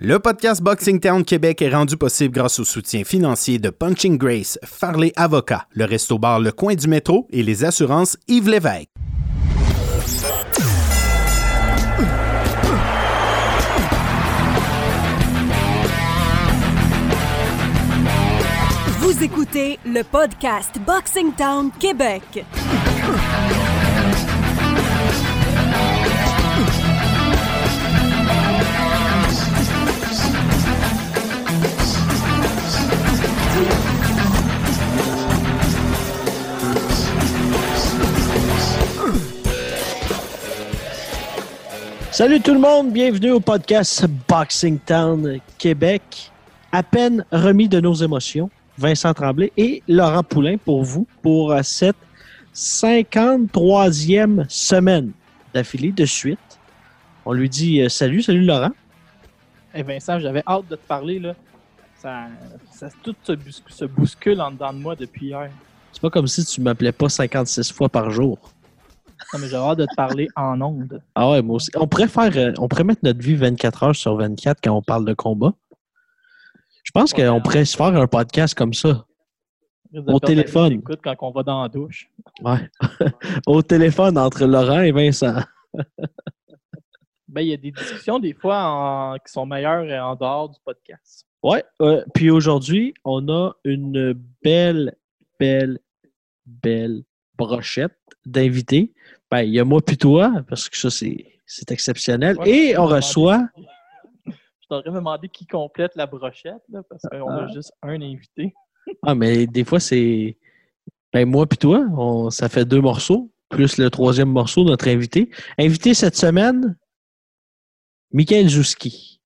Le podcast Boxing Town Québec est rendu possible grâce au soutien financier de Punching Grace, Farley Avocat, le Resto Bar Le Coin du Métro et les assurances Yves Lévesque. Vous écoutez le podcast Boxing Town Québec. Salut tout le monde, bienvenue au podcast Boxing Town Québec. À peine remis de nos émotions, Vincent Tremblay et Laurent Poulain pour vous pour cette 53e semaine d'affilée de suite. On lui dit euh, salut, salut Laurent. Hey Vincent, j'avais hâte de te parler. Là. Ça, ça- tout se, bus- se bouscule en dedans de moi depuis hier. C'est pas comme si tu m'appelais pas 56 fois par jour. Non, mais j'avais hâte de te parler en ondes. Ah ouais, moi aussi. On pourrait faire, euh, on pourrait mettre notre vie 24 heures sur 24 quand on parle de combat. Je pense Ouais, qu'on pourrait se faire un podcast comme ça. Au téléphone. d'écoute quand on va dans la douche. Ouais. Au téléphone entre Laurent et Vincent. Ben, il y a des discussions des fois en- qui sont meilleures euh, en dehors du podcast. Ouais. euh, puis aujourd'hui, on a une belle, belle, belle brochette d'invités. Ben, il y a moi puis toi, parce que ça, c'est, c'est exceptionnel. Ouais, Et on reçoit. Je t'aurais demandé qui complète la brochette, là, parce qu'on a Ah. juste un invité. Ah, mais des fois, c'est. Ben, moi puis toi, on... ça fait deux morceaux, plus le troisième morceau, notre invité. Invité cette semaine, Michael Zouski,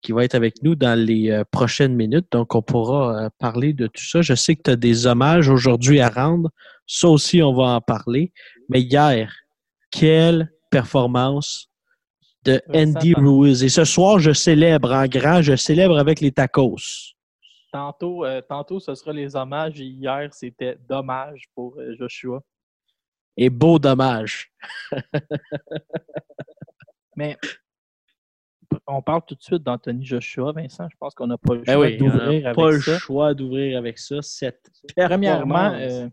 qui va être avec nous dans les euh, prochaines minutes. Donc, on pourra euh, parler de tout ça. Je sais que tu as des hommages aujourd'hui à rendre. Ça aussi, on va en parler. Mais hier, quelle performance de Andy Ruiz. Et ce soir, je célèbre en grand, je célèbre avec les tacos. Tantôt, euh, tantôt, ce sera les hommages. Et hier, c'était dommage pour euh, Joshua. Et beau dommage. Mais on parle tout de suite d'Anthony Joshua, Vincent. Je pense qu'on n'a pas le Ben choix oui, d'ouvrir pas avec le ça. choix d'ouvrir avec ça. Cette Premièrement, euh,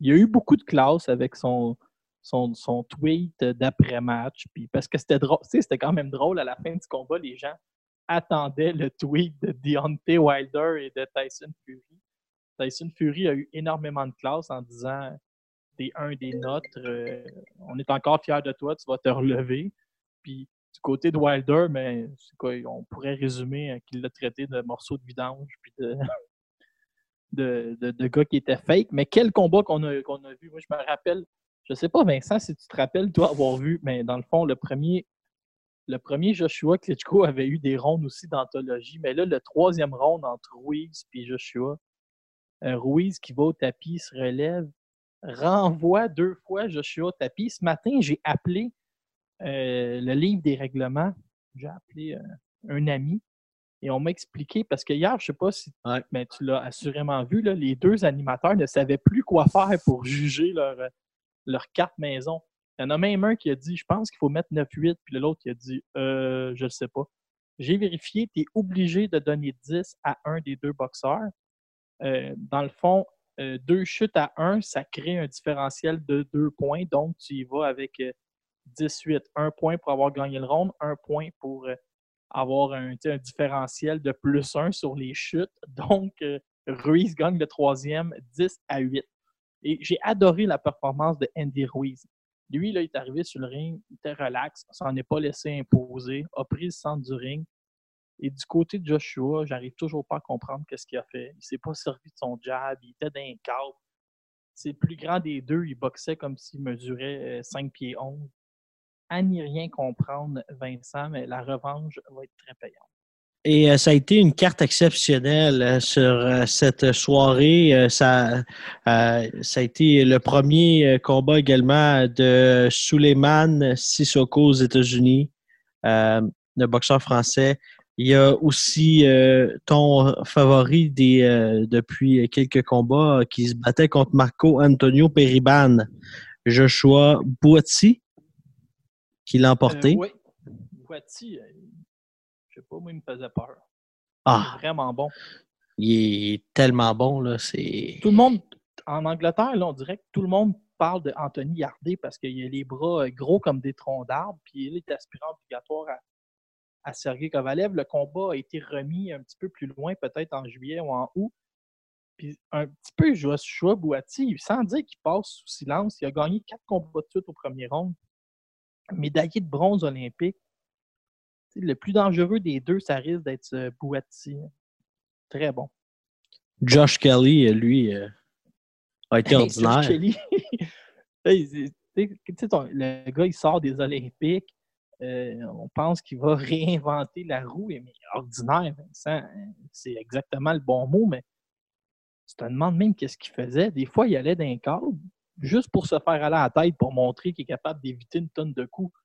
il y a eu beaucoup de classe avec son, son, son tweet d'après-match. Parce que c'était drôle, c'était quand même drôle à la fin du combat, les gens attendaient le tweet de Deontay Wilder et de Tyson Fury. Tyson Fury a eu énormément de classe en disant T'es un des nôtres, euh, on est encore fiers de toi, tu vas te relever. Puis du côté de Wilder, mais c'est quoi, on pourrait résumer euh, qu'il l'a traité de morceau de vidange puis de, de, de, gars qui étaient fake. Mais quel combat qu'on a, a vu. Moi, je me rappelle, je sais pas, Vincent, si tu te rappelles, toi, avoir vu, mais dans le fond, le premier, le premier Joshua Klitschko avait eu des rondes aussi d'anthologie. Mais là, le troisième round entre Ruiz et Joshua, euh, Ruiz qui va au tapis, se relève, renvoie deux fois Joshua au tapis. Ce matin, j'ai appelé euh, le livre des règlements. J'ai appelé euh, un ami et on m'a expliqué, parce que hier, je sais pas si Ouais. mais tu l'as assurément vu, là, les deux animateurs ne savaient plus quoi faire pour juger leur, euh, leur carte maison. Il y en a même un qui a dit Je pense qu'il faut mettre 9-8, puis l'autre qui a dit euh, Je ne sais pas. J'ai vérifié, tu es obligé de donner 10 à un des deux boxeurs. Euh, dans le fond, euh, deux chutes à 1, ça crée un différentiel de 2 points. Donc, tu y vas avec euh, 18. Un point pour avoir gagné le round, un point pour avoir un, un différentiel de plus 1 sur les chutes. Donc, Ruiz gagne le troisième, 10 à 8. Et j'ai adoré la performance de Andy Ruiz. Lui, là, il est arrivé sur le ring, il était relax, s'en est pas laissé imposer, a pris le centre du ring. Et du côté de Joshua, j'arrive toujours pas à comprendre qu'est-ce qu'il a fait. Il s'est pas servi de son jab, il était dans un cadre. C'est le plus grand des deux, il boxait comme s'il mesurait euh, 5 pieds 11. À n'y rien comprendre, Vincent, mais la revanche va être très payante. Et euh, ça a été une carte exceptionnelle euh, sur euh, cette soirée. Euh, ça, euh, ça a été le premier euh, combat également de Suleiman Sissoko aux États-Unis, euh, le boxeur français. Il y a aussi euh, ton favori des, euh, depuis quelques combats qui se battait contre Marco Antonio Periban, Joshua Boiti, qui l'a emporté. oui. Boiti, Je sais pas, moi, il me faisait peur. Ah, Vraiment bon. il est tellement bon, là. C'est. Tout le monde, en Angleterre, là, on dirait que tout le monde parle d'Anthony Yardé parce qu'il a les bras euh, gros comme des troncs d'arbres, puis il est aspirant obligatoire à, à Sergei Kovalev. Le combat a été remis un petit peu plus loin, peut-être en juillet ou en août. Puis un petit peu Joshua Bouati, sans dire qu'il passe sous silence, il a gagné quatre combats de suite au premier round. Médaillé de bronze olympique. Le plus dangereux des deux, ça risque d'être euh, Bouati. Très bon. Josh Kelly, lui, euh, a été Hey, Josh ordinaire. Kelly. Ton- le gars, il sort des Olympiques. Euh, on pense qu'il va réinventer la roue. Mais ordinaire, Vincent, c'est exactement le bon mot, mais tu te demandes même qu'est-ce qu'il faisait. Des fois, il allait d'un cadre juste pour se faire aller à la tête pour montrer qu'il est capable d'éviter une tonne de coups.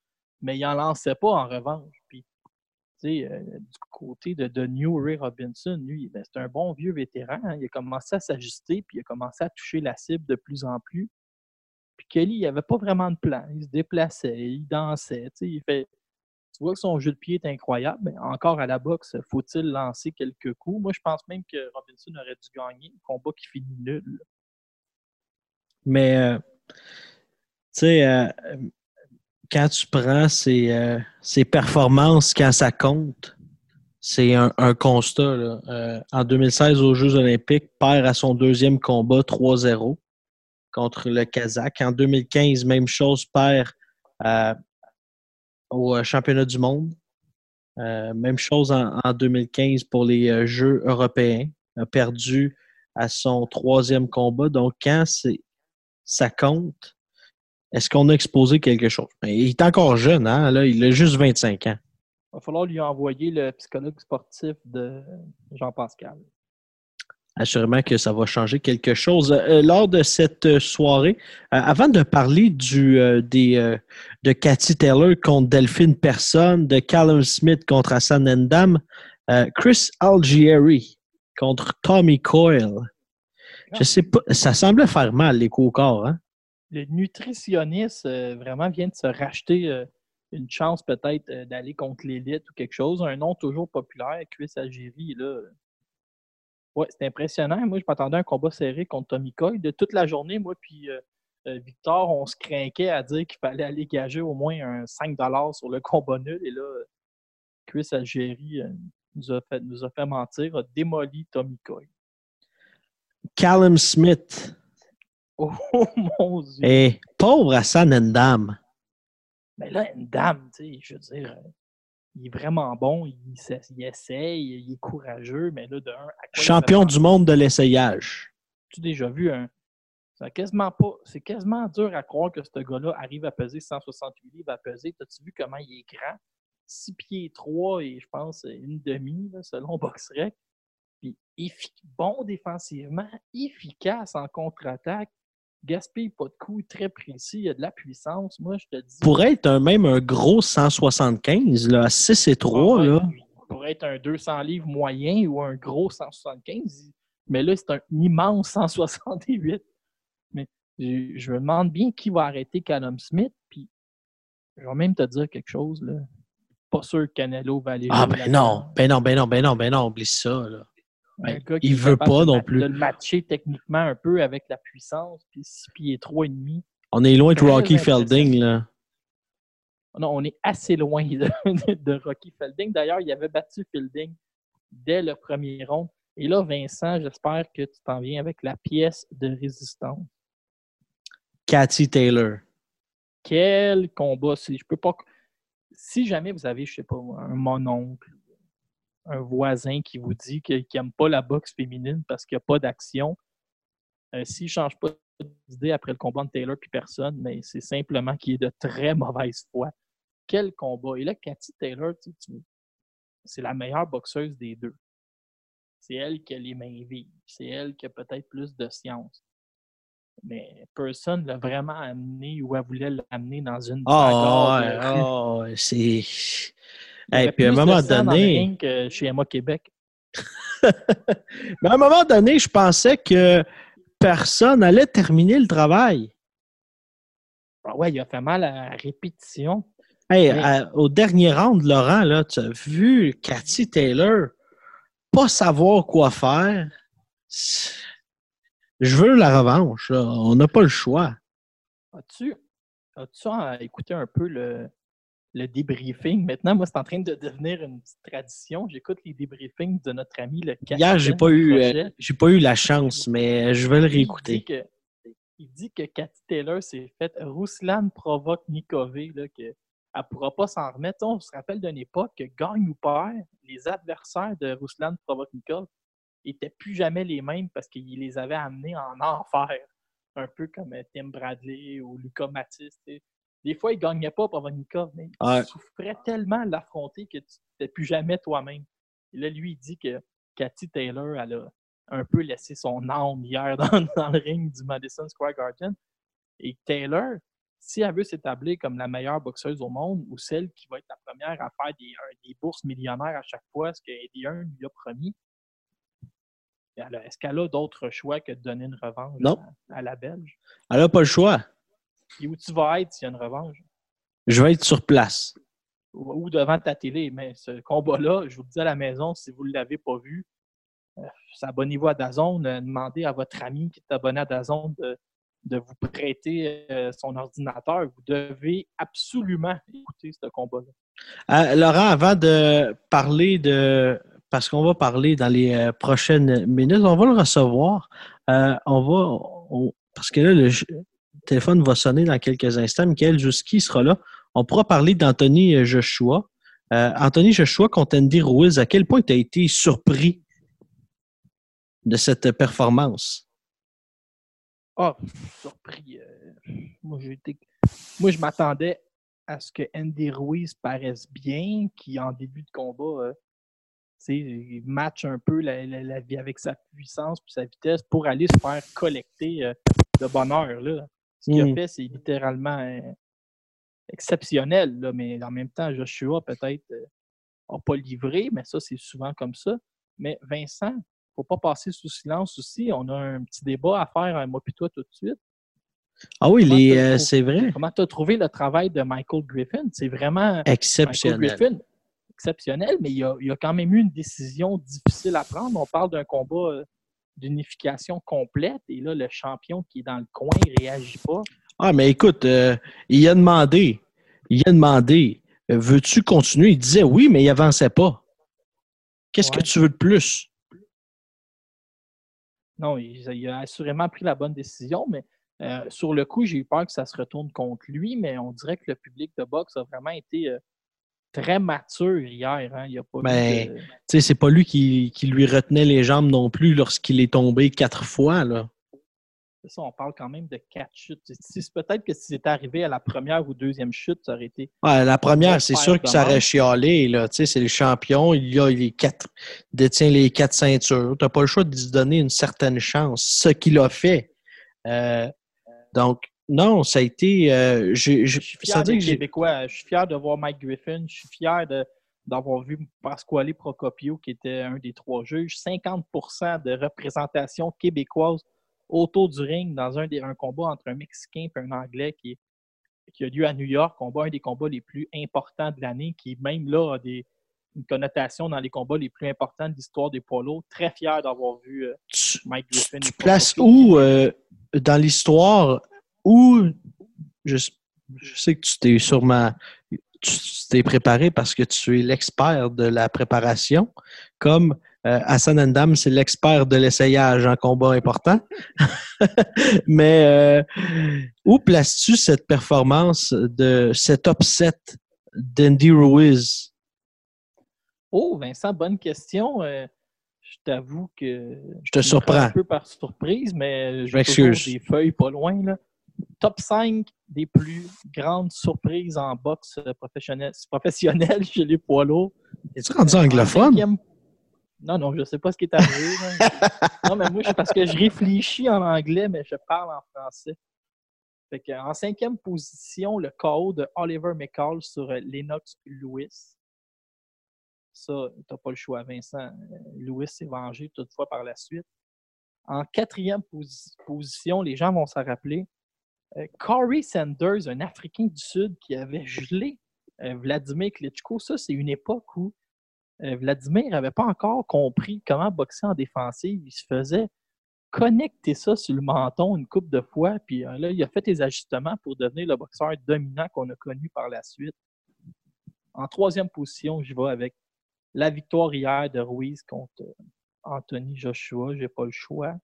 Mais il n'en lançait pas en revanche. Puis, euh, du côté de, de New Ray Robinson, lui, ben, c'est un bon vieux vétéran. hein. Il a commencé à s'ajuster, puis il a commencé à toucher la cible de plus en plus. Puis Kelly, il n'avait pas vraiment de plan. Il se déplaçait, il dansait. tu vois que son jeu de pied est incroyable. Mais encore à la boxe, faut-il lancer quelques coups? Moi, je pense même que Robinson aurait dû gagner un combat qui finit nul. Mais, euh, tu sais, euh, quand tu prends ses, euh, performances, quand ça compte, c'est un, constat. Euh, en 2016, aux Jeux olympiques, perd à son deuxième combat 3-0 contre le Kazakh. En 2015, même chose, perd euh, au euh, championnat du monde. Même chose en, en 2015 pour les Jeux européens. A perdu à son troisième combat. Donc, quand ça compte, est-ce qu'on a exposé quelque chose? Ben, Il est encore jeune, hein? Là, il a juste 25 ans. Il va falloir lui envoyer le psychologue sportif de Jean-Pascal. Assurément que ça va changer quelque chose. Euh, lors de cette euh, soirée, euh, avant de parler du, euh, des, euh, de Cathy Taylor contre Delphine Personne, de Callum Smith contre Hassan Endam, euh, Chris Algieri contre Tommy Coyle. Je sais pas, ça semblait faire mal, les coups au corps. Hein? Le nutritionniste euh, vraiment vient de se racheter euh, une chance peut-être euh, d'aller contre l'élite ou quelque chose. Un nom toujours populaire, Chris Algérie, là. Ouais, c'est impressionnant. Moi, je m'attendais à un combat serré contre Tommy Coy. De toute la journée, moi puis euh, euh, Victor, on se craquait à dire qu'il fallait aller gager au moins un 5 sur le combat nul. Et là, Chris Algérie euh, nous, a fait, nous a fait mentir, a démoli Tommy Coy. Callum Smith. Oh mon Dieu! Et pauvre Hassan Endam. Mais là, une dame, tu sais, je veux dire, euh, il est vraiment bon, il, il essaye, il est courageux, mais là, de un, Champion du monde de l'essayage. tu déjà vu un. C'est quasiment pas. C'est quasiment dur à croire que ce gars-là arrive à peser 168 livres à peser. T'as-tu vu comment il est grand? 6 pieds 3 et je pense une demi, là, selon BoxRec. Puis bon défensivement, efficace en contre-attaque, gaspille pas de coups, très précis, il a de la puissance. Moi, je te dis. Pour être un, même un gros 175, là, à 6 et 3, Ah, là. Pour être un 200 livres moyen ou un gros 175. Mais là, c'est un immense 168. Mais je, je me demande bien qui va arrêter Callum Smith. Puis je vais même te dire quelque chose. Là. Pas sûr que Canelo va aller Ah, ben non, ben non, ben non, ben non, ben non, oublie ça, là. Un gars qui il veut pas de non plus. De le matcher techniquement un peu avec la puissance. Puis 6 pieds 3 et demi. On est loin de Rocky. Felding, là. Non, on est assez loin de, de Rocky Felding. D'ailleurs, il avait battu Fielding dès le premier round. Et là, Vincent, j'espère que tu t'en viens avec la pièce de résistance. Cathy Taylor. Quel combat! Si je peux pas. Si jamais vous avez, je sais pas, un mononcle, un voisin qui vous dit qu'il n'aime pas la boxe féminine parce qu'il n'y a pas d'action, euh, s'il ne change pas d'idée après le combat de Taylor puis personne, mais c'est simplement qu'il est de très mauvaise foi. Quel combat! Et là, Cathy Taylor, tu tu- c'est la meilleure boxeuse des deux. C'est elle qui a les mains vives. C'est elle qui a peut-être plus de science. Mais personne l'a vraiment amené ou elle voulait l'amener dans une de- ah, ouais, c'est. Et puis à un moment donné, que chez Emma Québec. mais à un moment donné, je pensais que personne allait terminer le travail. Ah ouais, il a fait mal à la répétition. Hey, Mais- à- au dernier round, Laurent, là, tu as vu Cathy Taylor pas savoir quoi faire? Je veux la revanche. là. On n'a pas le choix. As-tu as-tu euh, écouté un peu le, le débriefing? Maintenant, moi, c'est en train de devenir une petite tradition. J'écoute les débriefings de notre ami le Hier, j'ai capitaine pas eu, euh, j'ai pas eu la chance, mais je vais le Il dit réécouter. que, il dit que Cathy Taylor s'est fait Ruslan provoque Nikové, là, que elle pourra pas s'en remettre. On se rappelle d'une époque que gagne ou perd, les adversaires de Ruslan Provodnikov n'étaient plus jamais les mêmes parce qu'il les avait amenés en enfer. Un peu comme Tim Bradley ou Lucas Matisse. tu sais. Des fois, il ne gagnait pas Provodnikov, mais il Ouais. souffrait tellement de l'affronter que tu n'étais plus jamais toi-même. Et là, lui, il dit que Cathy Taylor, elle a un peu laissé son âme hier dans, dans le ring du Madison Square Garden. Et Taylor, si elle veut s'établir comme la meilleure boxeuse au monde ou celle qui va être la première à faire des, bourses millionnaires à chaque fois, ce que Eddie Hearn lui a promis, est-ce qu'elle a d'autres choix que de donner une revanche Non. à, à la Belge? Elle n'a pas le choix. Et où tu vas être s'il y a une revanche? Je vais être sur place. Ou, ou devant ta télé. Mais ce combat-là, je vous le dis à la maison, si vous ne l'avez pas vu, euh, abonnez-vous à Dazone, euh, demandez à votre ami qui est abonné à Dazone de, de vous prêter euh, son ordinateur. Vous devez absolument écouter ce combat-là. Euh, Laurent, avant de parler de. Parce qu'on va parler dans les euh, prochaines minutes, on va le recevoir. Euh, on va. on- parce que là, le, téléphone va sonner dans quelques instants. Michael Juski sera là. On pourra parler d'Anthony euh, Joshua. Euh, Anthony Joshua contre Andy Ruiz, à quel point tu as été surpris de cette performance? Ah, surpris. euh, moi, je m'attendais à ce que Andy Ruiz paraisse bien, qui en début de combat, euh, il match un peu la, la- la vie avec sa puissance puis sa vitesse pour aller se faire collecter de bonheur. Là. Ce qu'il Mm. a fait, c'est littéralement euh, exceptionnel, là, mais en même temps, Joshua peut-être n'a pas livré, mais ça, c'est souvent comme ça. Mais Vincent, faut pas passer sous silence aussi. On a un petit débat à faire, euh, moi puis toi, tout de suite. Ah oui, euh, c'est vrai. Comment tu as trouvé le travail de Michael Griffin? C'est vraiment Michael Exceptionnel. Griffin, exceptionnel, mais il y, a, il quand même eu une décision difficile à prendre. On parle d'un combat euh, d'unification complète, et là, le champion qui est dans le coin, il réagit pas. Ah, mais écoute, euh, il a demandé, il a demandé, euh, veux-tu continuer? Il disait oui, mais il avançait pas. Qu'est-ce Ouais. que tu veux de plus? Non, il, il a assurément pris la bonne décision, mais euh, sur le coup, j'ai eu peur que ça se retourne contre lui, mais on dirait que le public de boxe a vraiment été euh, très mature hier. hein. Il a pas Ben, de- Tu c'est pas lui qui, qui lui retenait les jambes non plus lorsqu'il est tombé quatre fois, là. Ça, on parle quand même de quatre chutes. Peut-être que si c'était arrivé à la première ou deuxième chute, ça aurait été. Ouais, la première, c'est sûr que ça aurait chialé, là. Tu sais, c'est le champion, il a les quatre, détient les quatre ceintures. T'as pas le choix de lui donner une certaine chance. Ce qu'il a fait. Euh, donc, non, ça a été. euh, Je j'ai- suis fier des Québécois. Je suis fier de voir Mike Griffin. Je suis fier d'avoir vu Pasquale Procopio, qui était un des trois juges. 50 de représentation québécoise autour du ring dans un, des, un combat entre un Mexicain et un Anglais qui, qui a lieu à New York. Combat, un des combats les plus importants de l'année, qui même là a des, une connotation dans les combats les plus importants de l'histoire des polos. Très fier d'avoir vu euh, tu- Mike Griffin. tu et places où euh, dans l'histoire où je, je sais que tu t'es sûrement tu t'es préparé parce que tu es l'expert de la préparation, comme euh, Hassan Endam, c'est l'expert de l'essayage en combat important. Mais euh, où places-tu cette performance de cet upset d'Andy Ruiz? Oh, Vincent, bonne question. Euh, je t'avoue que. Je te prends surprends. Un peu par surprise, mais j'ai m'excuse. toujours des feuilles pas loin. Là. Top 5 des plus grandes surprises en boxe professionnelle, professionnelle chez les poids lourds. Es-tu rendu En anglophone? cinquième- Non, non, je ne sais pas ce qui est arrivé. non, mais moi, c'est parce que je réfléchis en anglais, mais je parle en français. Fait que, en cinquième position, le KO de Oliver McCall sur euh, Lennox Lewis. Ça, tu n'as pas le choix, Vincent. Euh, Lewis s'est vengé toutefois par la suite. En quatrième posi- position, les gens vont s'en rappeler, Corey Sanders, un Africain du Sud qui avait gelé Euh, Vladimir Klitschko, ça, c'est une époque où euh, Vladimir n'avait pas encore compris comment boxer en défensive. Il se faisait connecter ça sur le menton une coupe de fois, puis euh, là, il a fait des ajustements pour devenir le boxeur dominant qu'on a connu par la suite. En troisième position, je vais avec la victoire hier de Ruiz contre Anthony Joshua. Je n'ai pas le choix.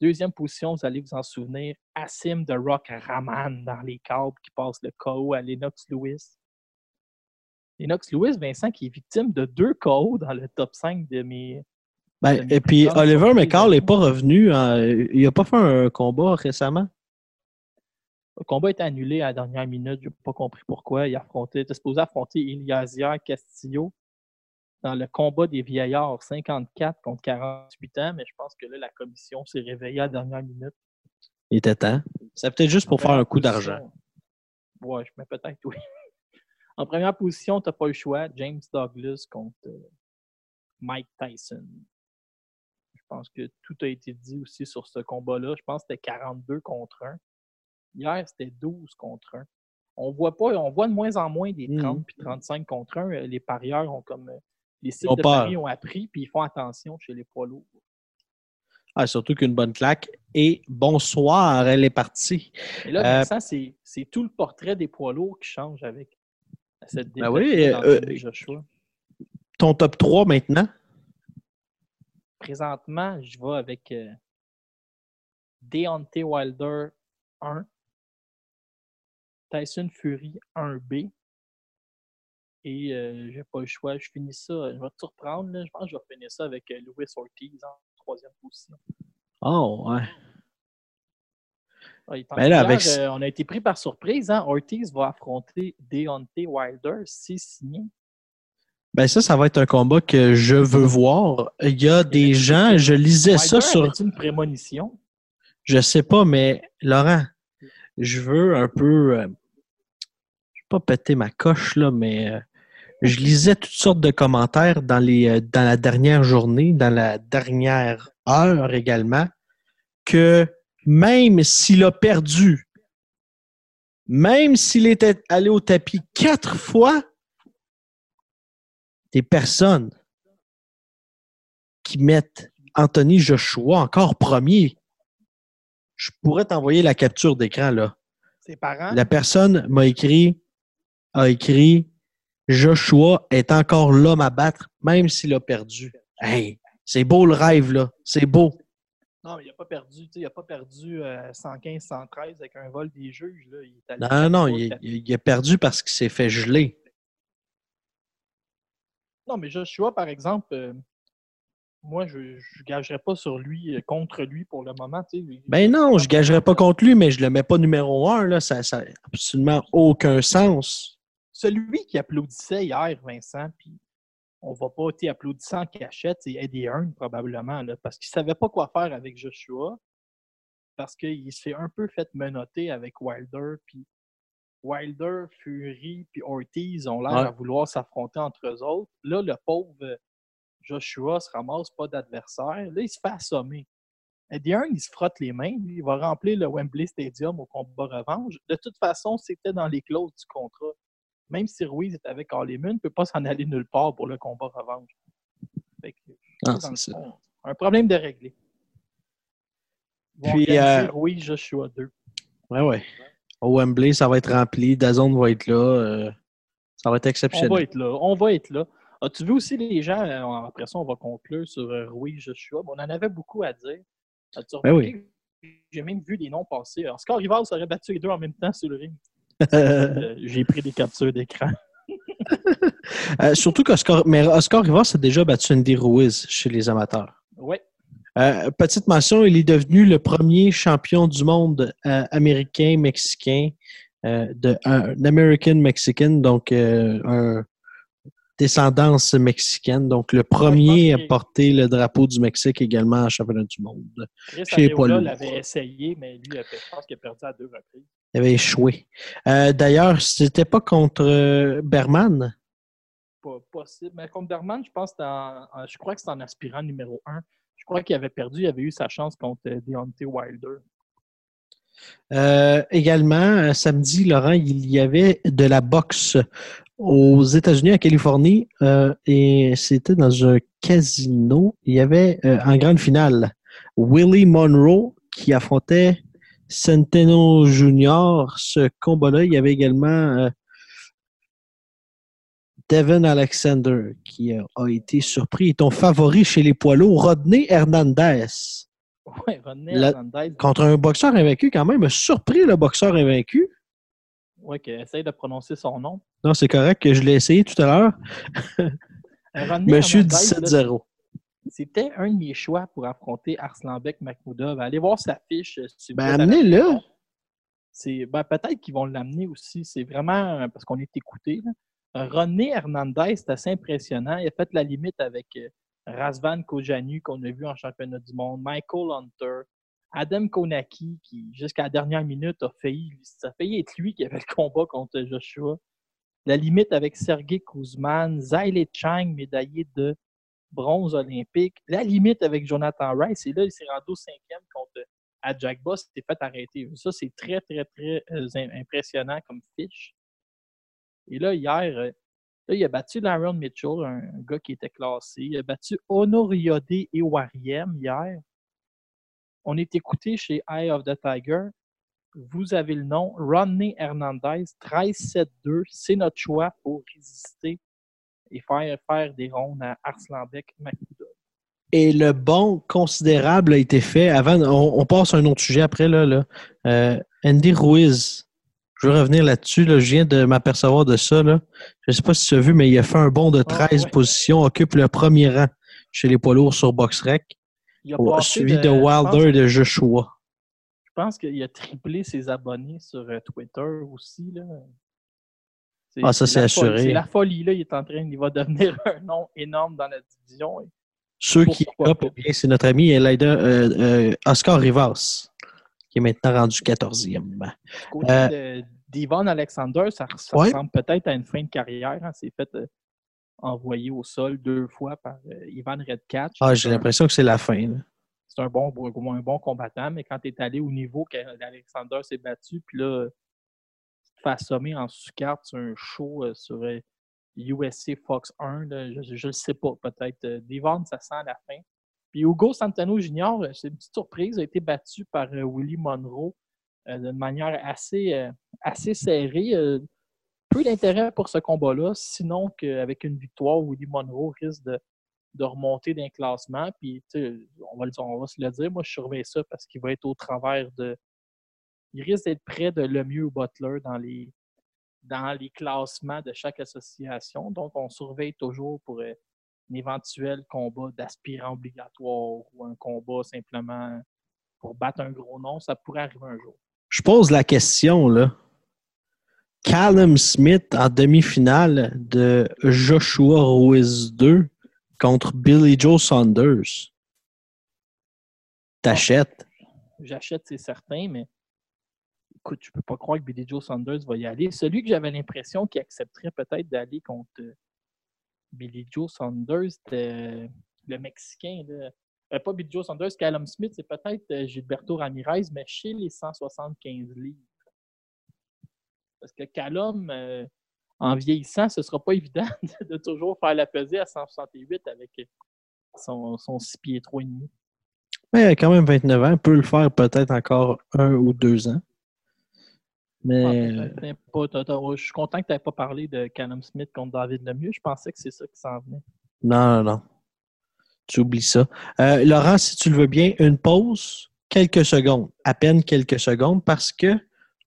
Deuxième position, vous allez vous en souvenir, Assim de Rock Raman dans les câbles qui passe le KO à Lennox Lewis. Lennox Lewis, Vincent, qui est victime de deux KO dans le top 5 de mes. Ben, de mes et puis, Oliver. McCall n'est pas revenu. hein, il n'a pas fait un combat récemment. Le combat est annulé à la dernière minute. Je n'ai pas compris pourquoi. Il affrontait, était supposé affronter Iliasia Castillo dans le combat des vieillards, 54 contre 48 ans, mais je pense que là, la commission s'est réveillée à la dernière minute. Il était temps. C'est peut-être juste pour faire un coup d'argent. Ouais, je mets peut-être oui. En première position, tu n'as pas le choix. James Douglas contre euh, Mike Tyson. Je pense que tout a été dit aussi sur ce combat-là. Je pense que c'était 42 contre 1. Hier, c'était 12 contre 1. On voit pas, on voit de moins en moins des Mhm. 30 puis 35 contre 1. Les parieurs ont comme euh, les ont de peur. paris ont appris puis ils font attention chez les poids lourds. Ah, surtout qu'une bonne claque. Et bonsoir, elle est partie. Et là, Euh, Vincent, c'est c'est tout le portrait des poids lourds qui change avec cette Ben défaite oui, d'Anthony euh, Joshua. Ton top 3 maintenant? Présentement, je vais avec euh, Deontay Wilder 1, Tyson Fury 1B. Et euh, j'ai pas le choix. Je finis ça. Je vais te surprendre. là. Je pense que je vais finir ça avec euh, Louis Ortiz en troisième position. Oh, ouais. Ah, il Ben là, avec- euh, on a été pris par surprise. Hein? Ortiz va affronter Deontay Wilder. C'est signé. Ben ça, ça va être un combat que je veux voir. Il y a des gens, je lisais ça sur... avait une prémonition? Je sais pas, mais Laurent, je veux un peu... euh, je vais pas péter ma coche, là, mais euh, je lisais toutes sortes de commentaires dans, les, euh, dans la dernière journée, dans la dernière heure également, que même s'il a perdu, même s'il était allé au tapis quatre fois, des personnes qui mettent Anthony Joshua encore premier. Je pourrais t'envoyer la capture d'écran, là. Ses parents? La personne m'a écrit, a écrit Joshua est encore l'homme à battre, même s'il a perdu. Hey, c'est beau le rêve, là. C'est beau. Non, mais il n'a pas perdu. Il n'a pas perdu 115-113 avec un vol des juges. Là. Il est allé Non, non, il, a perdu parce qu'il s'est fait geler. Non, mais Joshua, par exemple, euh, moi, je ne gagerais pas sur lui, euh, contre lui pour le moment. Ben non, je gagerais pas contre lui, mais je le mets pas numéro un, là. Ça n'a absolument aucun sens. Celui qui applaudissait hier, Vincent, puis on va pas applaudissant en cachette, c'est Eddie Hearn, probablement, là, parce qu'il ne savait pas quoi faire avec Joshua, parce qu'il s'est un peu fait menotter avec Wilder, puis Wilder, Fury, puis Ortiz ont l'air Ouais. à vouloir s'affronter entre eux autres. Là, le pauvre Joshua se ramasse pas d'adversaire. Là, il se fait assommer. Eddie Hearn, il se frotte les mains. il va remplir le Wembley Stadium au combat revanche. De toute façon, c'était dans les clauses du contrat. Même si Ruiz est avec Harleman, il ne peut pas s'en aller nulle part pour le combat revanche. Fait que, Ah, c'est fond, un problème de régler. Ils Puis, euh, Ruiz Joshua 2. Ouais, ouais. Au Wembley, ça va être rempli. Dazone va être là. euh, ça va être On exceptionnel. va être là. On va être là. As-tu vu aussi les gens, euh, après ça, on va conclure sur euh, Ruiz Joshua. Bon, on en avait beaucoup à dire. Ben remarqué? J'ai même vu des noms passer. Oscar Rivas aurait battu les deux en même temps sur le ring. Euh, J'ai pris des captures d'écran. Euh, surtout qu'Oscar mais Oscar Rivas a déjà battu Andy Ruiz chez les amateurs. Oui. Euh, petite mention, il est devenu le premier champion du monde euh, américain-mexicain euh, de un American Mexican, donc un descendance mexicaine, donc le premier à porter le drapeau du Mexique également en championnat du monde. Chris Chez l'avait essayé, mais lui, je pense qu'il a perdu à deux reprises. Il avait échoué. Euh, D'ailleurs, c'était pas contre euh, Berman? Pas possible. Mais contre Berman, je pense en- en- je crois que c'est en aspirant numéro un. Je crois qu'il avait perdu, il avait eu sa chance contre euh, Deontay Wilder. Euh, également, samedi, Laurent, il y avait de la boxe aux États-Unis, en Californie, euh, et c'était dans un casino. Il y avait en grande finale Willie Monroe qui affrontait Centeno Junior. Ce combat-là, il y avait également Devin Alexander qui a été surpris. Et ton favori chez les poids lourds, Rodney Hernandez. Oui, Rodney Hernandez. Contre un boxeur invaincu, quand même, surpris le boxeur invaincu. Oui, qui essaye de prononcer son nom. Non, c'est correct que je l'ai essayé tout à l'heure. Monsieur 17-0. C'était un de mes choix pour affronter Arslanbek Makhmoudov. Allez voir sa fiche. Euh, ben, amenez-le. Ben, peut-être qu'ils vont l'amener aussi. C'est vraiment euh, parce qu'on est écouté. René Hernandez, c'est assez impressionnant. Il a fait la limite avec euh, Razvan Kojanu, qu'on a vu en championnat du monde, Michael Hunter, Adam Konaki, qui, jusqu'à la dernière minute, a failli, ça a failli être lui qui avait le combat contre Joshua. La limite avec Sergei Kuzman, Zaylet Chang, médaillé de bronze olympique. La limite avec Jonathan Rice. Et là, il s'est rendu cinquième contre Jack Boss. Il s'est fait arrêter. Ça, c'est très, très, très euh, impressionnant comme fiche. Et là, hier, euh, il a battu Laron Mitchell, un, gars qui était classé. Il a battu Honoriode et Wariem hier. On est écouté chez Eye of the Tiger. Vous avez le nom, Rodney Hernandez, 13-7-2. C'est notre choix pour résister et faire, faire des rondes à Arslanbek Makuda. Et le bon considérable a été fait avant. On, passe à un autre sujet après. Là, là. Euh, Andy Ruiz je veux revenir là-dessus. Je viens de m'apercevoir de ça. Je ne sais pas si tu as vu, mais il a fait un bond de 13 ah, positions, occupe le premier rang chez les poids lourds sur BoxRec, suivi de, Wilder et de Joshua. Je pense qu'il a triplé ses abonnés sur euh, Twitter aussi. Là. Ah, ça, c'est assuré. C'est la folie. Là. Il est en train, il va devenir un nom énorme dans la division. Ceux qui c'est notre ami euh, euh, Oscar Rivas qui est maintenant rendu 14e. Côté euh, d'Ivan Alexander, ça, ressemble peut-être à une fin de carrière. Hein. C'est fait euh, envoyer au sol deux fois par euh, Ivan Redcatch. Ah, j'ai l'impression que c'est la fin. C'est un bon, un bon combattant, mais quand tu es allé au niveau qu'Alexander s'est battu, puis là, fais assommer en sous-carte sur un show sur USC Fox 1, je ne sais pas, peut-être. Divan, ça sent la fin. Puis Hugo Santano Jr., euh, c'est une petite surprise, a été battu par euh, Willie Monroe euh, d'une manière assez, assez serrée. peu d'intérêt pour ce combat-là, sinon qu'avec une victoire, Willie Monroe risque de, remonter d'un classement. Puis, on va, on va se le dire, moi, je surveille ça parce qu'il va être au travers de. Il risque d'être près de Lemieux ou Butler dans les, dans les classements de chaque association. Donc, on surveille toujours pour un éventuel combat d'aspirant obligatoire ou un combat simplement pour battre un gros nom, ça pourrait arriver un jour. Je pose la question, là. Callum Smith en demi-finale de Joshua Ruiz 2 contre Billy Joe Saunders. T'achètes? J'achète, c'est certain, mais écoute, je peux pas croire que Billy Joe Saunders va y aller. Celui que j'avais l'impression qu'il accepterait peut-être d'aller contre Billy Joe Saunders, c'était le Mexicain. Euh, pas Billy Joe Saunders, Callum Smith, c'est peut-être euh, Gilberto Ramirez, mais chez les 175 livres. Parce que Callum, euh, en vieillissant, ce ne sera pas évident de, toujours faire la pesée à 168 avec son, son 6 pieds 3,5. Mais quand même 29 ans, peut le faire peut-être encore un ou deux ans. Mais... je suis content que tu n'aies pas parlé de Callum Smith contre David Lemieux. Je pensais que c'est ça qui s'en venait. Non, non, non. Tu oublies ça. Euh, Laurent, si tu le veux bien, une pause, quelques secondes, à peine quelques secondes, parce que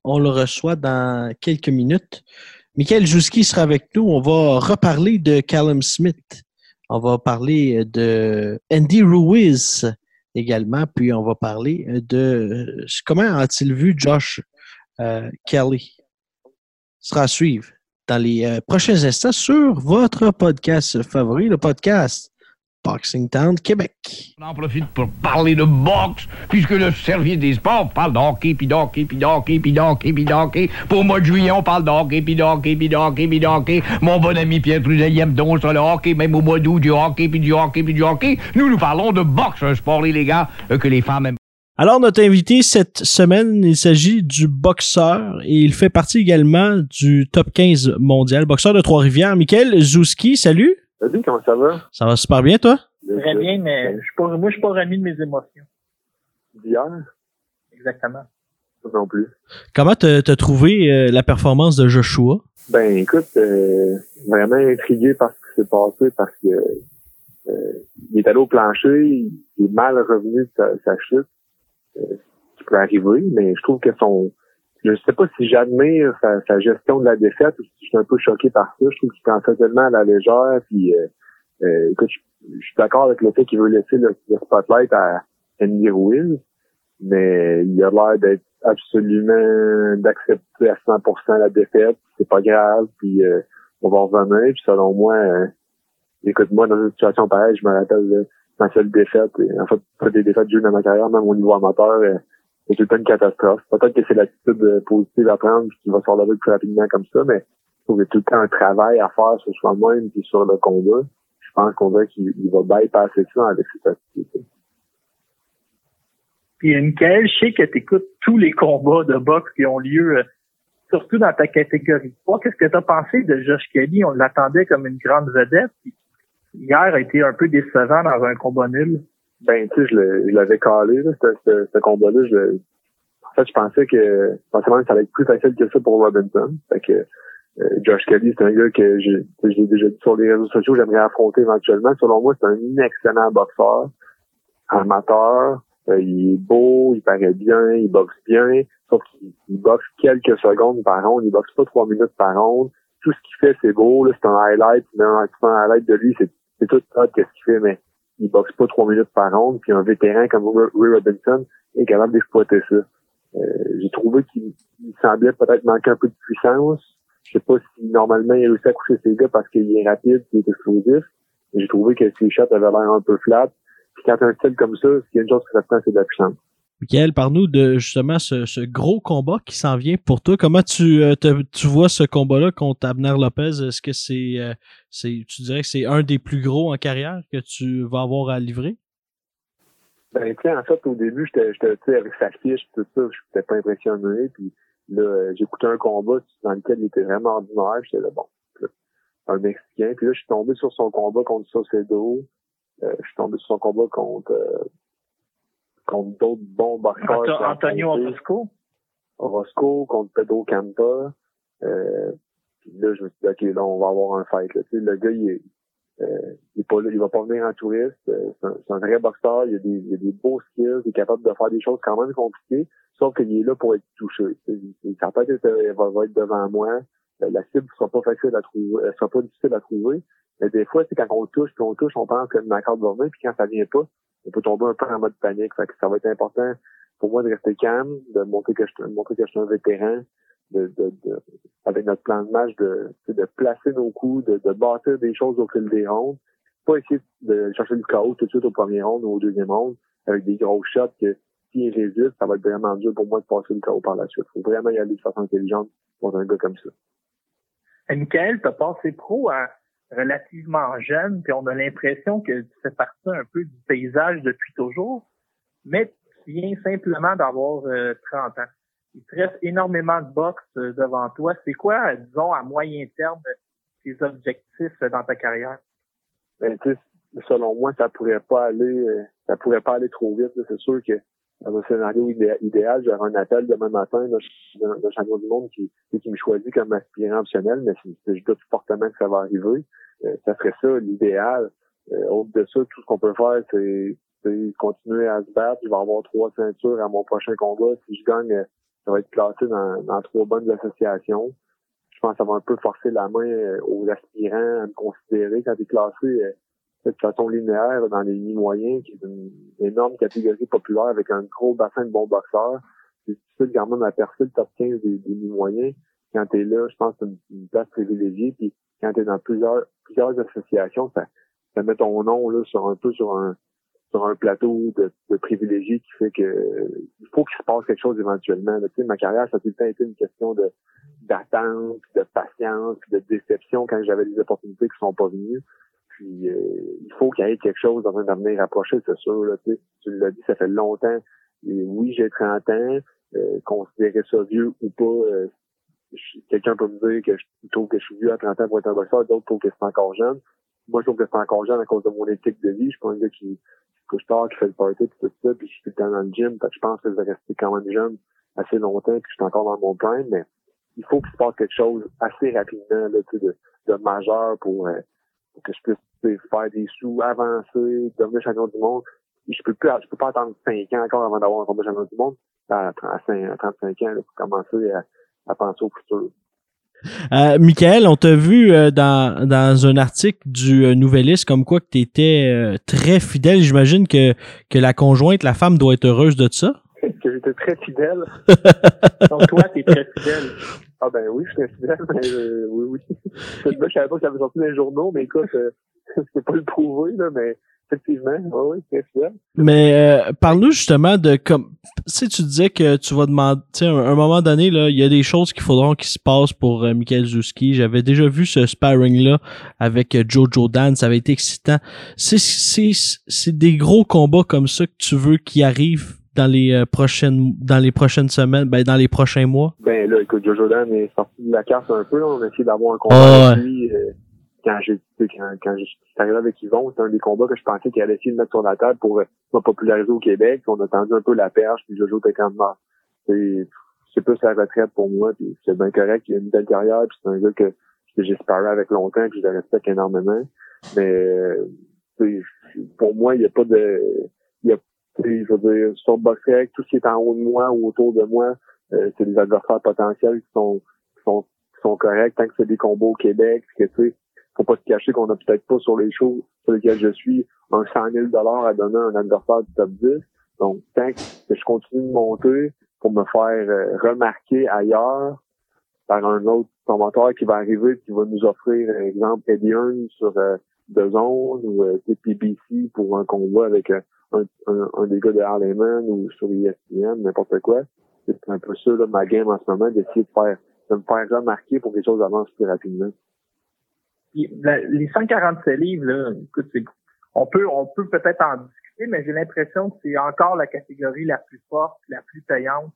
on le reçoit dans quelques minutes. Michael Jouski sera avec nous. On va reparler de Callum Smith. On va parler de Andy Ruiz également. Puis on va parler de comment a-t-il vu Josh euh, Kelly sera à suivre dans les euh, prochains instants sur votre podcast favori, le podcast Boxing Town Québec. On en profite pour parler de boxe, puisque le service des sports parle d'hockey, puis d'hockey, puis d'hockey, puis d'hockey, puis d'hockey. Pour mois de juillet, on parle d'hockey, puis d'hockey, puis d'hockey, puis d'hockey. Mon bon ami Pierre Trudel aime donc sur le hockey, même au mois d'août, du hockey, puis du hockey, puis du hockey. Nous, nous parlons de boxe, un sport, les gars, euh, que les femmes aiment. Alors, notre invité cette semaine, il s'agit du boxeur et il fait partie également du top 15 mondial, boxeur de Trois-Rivières. Michael Zouski, salut. Salut, comment ça va? Ça va super bien, toi? Très bien, mais je suis pas, moi, je suis pas remis de mes émotions. D'hier? Exactement. Pas non plus. Comment t'as as trouvé euh, la performance de Joshua? Ben, écoute, euh, vraiment intrigué par ce qui s'est passé parce que euh, il est allé au plancher, il est mal revenu de sa, sa chute. Euh, qui peut arriver, mais je trouve que son je sais pas si j'admire sa, sa, gestion de la défaite ou si je suis un peu choqué par ça. Je trouve qu'il prend ça tellement à la légère. Puis, euh, euh, écoute, je, suis d'accord avec le fait qu'il veut laisser le, le spotlight à Andy Ruiz, mais il a l'air d'être absolument d'accepter à 100% la défaite. C'est pas grave. Puis, euh, on va revenir. Puis, selon moi, euh, écoute, moi, dans une situation pareille, je me rappelle ma seule défaite. En fait, pas des défaites de dans ma carrière, même au niveau amateur. Euh, c'est tout le temps une catastrophe. Peut-être que c'est l'attitude euh, positive à prendre qui va se relever plus rapidement comme ça, mais je trouve a tout le temps un travail à faire sur soi-même et sur le combat. Je pense qu'on dirait qu'il va bypasser ça avec cette attitude. Puis, Michael, je sais que tu écoutes tous les combats de boxe qui ont lieu, euh, surtout dans ta catégorie 3. Qu'est-ce que tu as pensé de Josh Kelly? On l'attendait comme une grande vedette. Hier a été un peu décevant dans un combat nul. Ben, tu sais, je l'avais calé, là, ce, combat-là. En fait, je pensais que, je ça allait être plus facile que ça pour Robinson. Fait que, euh, Josh Kelly, c'est un gars que j'ai, déjà dit sur les réseaux sociaux, j'aimerais affronter éventuellement. Selon moi, c'est un excellent boxeur, amateur. Euh, il est beau, il paraît bien, il boxe bien. Sauf qu'il boxe quelques secondes par ronde. Il boxe pas trois minutes par ronde. Tout ce qu'il fait, c'est beau. Là, c'est un highlight. Un, un highlight de lui, c'est, c'est tout hot qu'est-ce qu'il fait, mais il boxe pas trois minutes par ronde, puis un vétéran comme Ray Robinson est capable d'exploiter ça. Euh, j'ai trouvé qu'il semblait peut-être manquer un peu de puissance. Je sais pas si normalement il a réussi à coucher ses gars parce qu'il est rapide, qu'il est explosif. J'ai trouvé que ses shots avaient l'air un peu flat. Puis quand un style comme ça, s'il y a une chose qui reste, c'est de la puissance. Michael, parle-nous de justement ce, ce, gros combat qui s'en vient pour toi. Comment tu, euh, tu vois ce combat-là contre Abner Lopez? Est-ce que c'est, euh, c'est, tu dirais que c'est un des plus gros en carrière que tu vas avoir à livrer? Ben, sais, en fait, au début, j'étais, j'étais avec sa fiche, tout ça, je n'étais pas impressionné. Puis là, j'écoutais un combat dans lequel il était vraiment ordinaire. J'étais là, bon, un Mexicain. Puis là, je suis tombé sur son combat contre Saucedo. Euh, je suis tombé sur son combat contre euh, contre d'autres bons boxeurs. Antonio Orozco? Orozco contre Pedro Campa. Euh, puis là, je me suis dit, OK, là, on va avoir un fight. Là. Tu sais, le gars, il est, euh, il est pas là, il va pas venir en touriste. Euh, c'est, un, un, vrai boxeur. Il a, des, il a des beaux skills. Il est capable de faire des choses quand même compliquées. Sauf qu'il est là pour être touché. Sa tête va, va être devant moi. Euh, la cible sera pas facile à trouver, elle sera pas difficile à trouver. Mais des fois, c'est quand on touche, puis on touche, on pense que ma carte va venir, puis quand ça vient pas, on peut tomber un peu en mode panique. Fait que ça va être important pour moi de rester calme, de montrer que je, montrer que je suis un vétéran, de, de, de, avec notre plan de match, de, de placer nos coups, de, de bâtir des choses au fil des rondes. Pas essayer de chercher le chaos tout de suite au premier round ou au deuxième round avec des gros shots que s'ils résistent, ça va être vraiment dur pour moi de passer le chaos par la suite. Faut vraiment y aller de façon intelligente pour un gars comme ça. Michael, t'as passé pro à relativement jeune, puis on a l'impression que tu fais partie un peu du paysage depuis toujours, mais tu viens simplement d'avoir euh, 30 ans. Il te reste énormément de boxe euh, devant toi. C'est quoi, disons, à moyen terme, tes objectifs dans ta carrière? Ben, selon moi, ça pourrait pas aller, euh, ça pourrait pas aller trop vite. C'est sûr que un scénario idéal, j'aurais un appel demain matin d'un champion du monde qui, qui me choisit comme aspirant optionnel, mais je doute fortement que ça va arriver. Euh, ça serait ça l'idéal. Euh, autre de ça, tout ce qu'on peut faire, c'est continuer à se battre. Je vais avoir trois ceintures à mon prochain combat. Si je gagne, euh, ça va être classé dans, dans trois bonnes associations. Je pense que ça va un peu forcer la main euh, aux aspirants à me considérer quand tu es classé de façon linéaire dans les mi-moyens, qui est une énorme catégorie populaire avec un gros bassin de bons boxeurs. C'est difficile quand même à le top 15 des, des mi-moyens. Quand tu es là, je pense que c'est une, place privilégiée. Puis quand tu es dans plusieurs plusieurs associations, ça, ça met ton nom là sur un peu sur un sur un plateau de, de privilégiés qui fait que il faut qu'il se passe quelque chose éventuellement. Tu ma carrière, ça a tout le temps été une question de d'attente, de patience, de déception quand j'avais des opportunités qui sont pas venues. Puis euh, il faut qu'il y ait quelque chose dans un avenir rapproché, c'est sûr. Là, tu, l'as dit, ça fait longtemps oui, j'ai 30 ans, euh, considérer ça vieux ou pas, euh, quelqu'un peut me dire que je trouve que je suis vieux à 30 ans pour être un boxeur, d'autres trouvent que c'est encore jeune. Moi, je trouve que c'est encore jeune à cause de mon éthique de vie. Je suis pas un gars qui couche tard, qui fait le party, tout ça, puis je suis tout le temps dans le gym. je pense que je vais rester quand même jeune assez longtemps, puis je suis encore dans mon prime, mais il faut qu'il se passe quelque chose assez rapidement là, de, de majeur pour, euh, que je puisse faire des sous, avancer, devenir champion du monde. Je peux plus, je peux pas attendre 5 ans encore avant d'avoir un combat champion du monde. À, 35 ans, là, pour commencer à, à penser au futur. Euh, Michael, on t'a vu euh, dans, dans un article du euh, Nouvelliste comme quoi que tu étais euh, très fidèle. J'imagine que, que la conjointe, la femme, doit être heureuse de ça. que j'étais très fidèle. Donc toi, t'es très fidèle. Ah ben oui, je suis mais oui, oui. je savais pas que ça avait sorti dans les journaux, mais écoute, je peux pas le prouver, là, mais effectivement, oui, oui, fidèle. Mais euh, parle-nous justement de comme si tu disais que tu vas demander, sais, un, moment donné là, il y a des choses qu'il faudront qu'il se passe pour euh, Michael Zuski. J'avais déjà vu ce sparring là avec euh, Jojo Dan, ça avait été excitant. C'est c'est c'est des gros combats comme ça que tu veux qu'ils arrivent dans les euh, prochaines dans les prochaines semaines, ben dans les prochains mois? Ben là, écoute, Jojo Dan est sorti de la carte un peu. On a essayé d'avoir un combat oh, avec lui. Euh, quand j'ai quand, quand je suis arrivé avec Yvon, c'était un des combats que je pensais qu'il allait essayer de mettre sur la table pour euh, me populariser au Québec. On a tendu un peu la perche, puis Jojo était comme mort. C'est c'est plus la retraite pour moi, puis c'est bien correct. Il a une belle carrière, puis c'est un gars que, que j'ai avec longtemps, puis je le respecte énormément. Mais pour moi, il n'y a pas de. Je veux dire, sur Boxrec, tout ce qui est en haut de moi ou autour de moi, euh, c'est des adversaires potentiels qui sont, qui sont, qui sont corrects tant que c'est des combats au Québec, que tu sais, faut pas se cacher qu'on a peut-être pas sur les shows sur lesquels je suis un 100 000 à donner à un adversaire du top 10. Donc, tant que je continue de monter pour me faire euh, remarquer ailleurs par un autre promoteur qui va arriver, qui va nous offrir, par exemple, Eddie Hearn sur euh, The Zone ou euh, PBC pour un combat avec euh, un, un, un, de Harleman ou sur ESPN, n'importe quoi. C'est un peu ça, là, ma game en ce moment, d'essayer de faire, de me faire remarquer pour que les choses avancent plus rapidement les 147 livres, là, écoute, on peut, on peut peut-être en discuter, mais j'ai l'impression que c'est encore la catégorie la plus forte, la plus payante.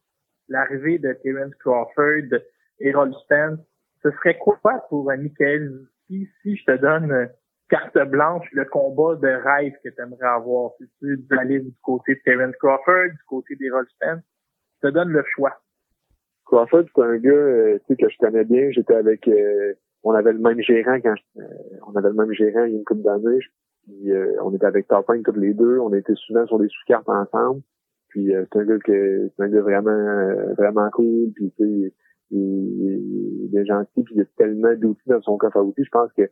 L'arrivée de Terence Crawford, Errol Spence. Ce serait quoi pour Michael si, si je te donne carte blanche, le combat de rêve que tu aimerais avoir? Si tu d'aller du côté de Terence Crawford, du côté d'Errol Spence, je te donne le choix. Crawford, c'est un gars euh, tu sais, que je connais bien. J'étais avec euh, on avait le même gérant quand euh, on avait le même gérant il y a une couple d'années. Puis euh, on était avec Top tous les deux. On était souvent sur des sous-cartes ensemble. Puis euh, c'est un gars que c'est un gars vraiment vraiment cool. Puis tu sais, il, il, est gentil. Puis il a tellement d'outils dans son coffre à outils. Je pense que,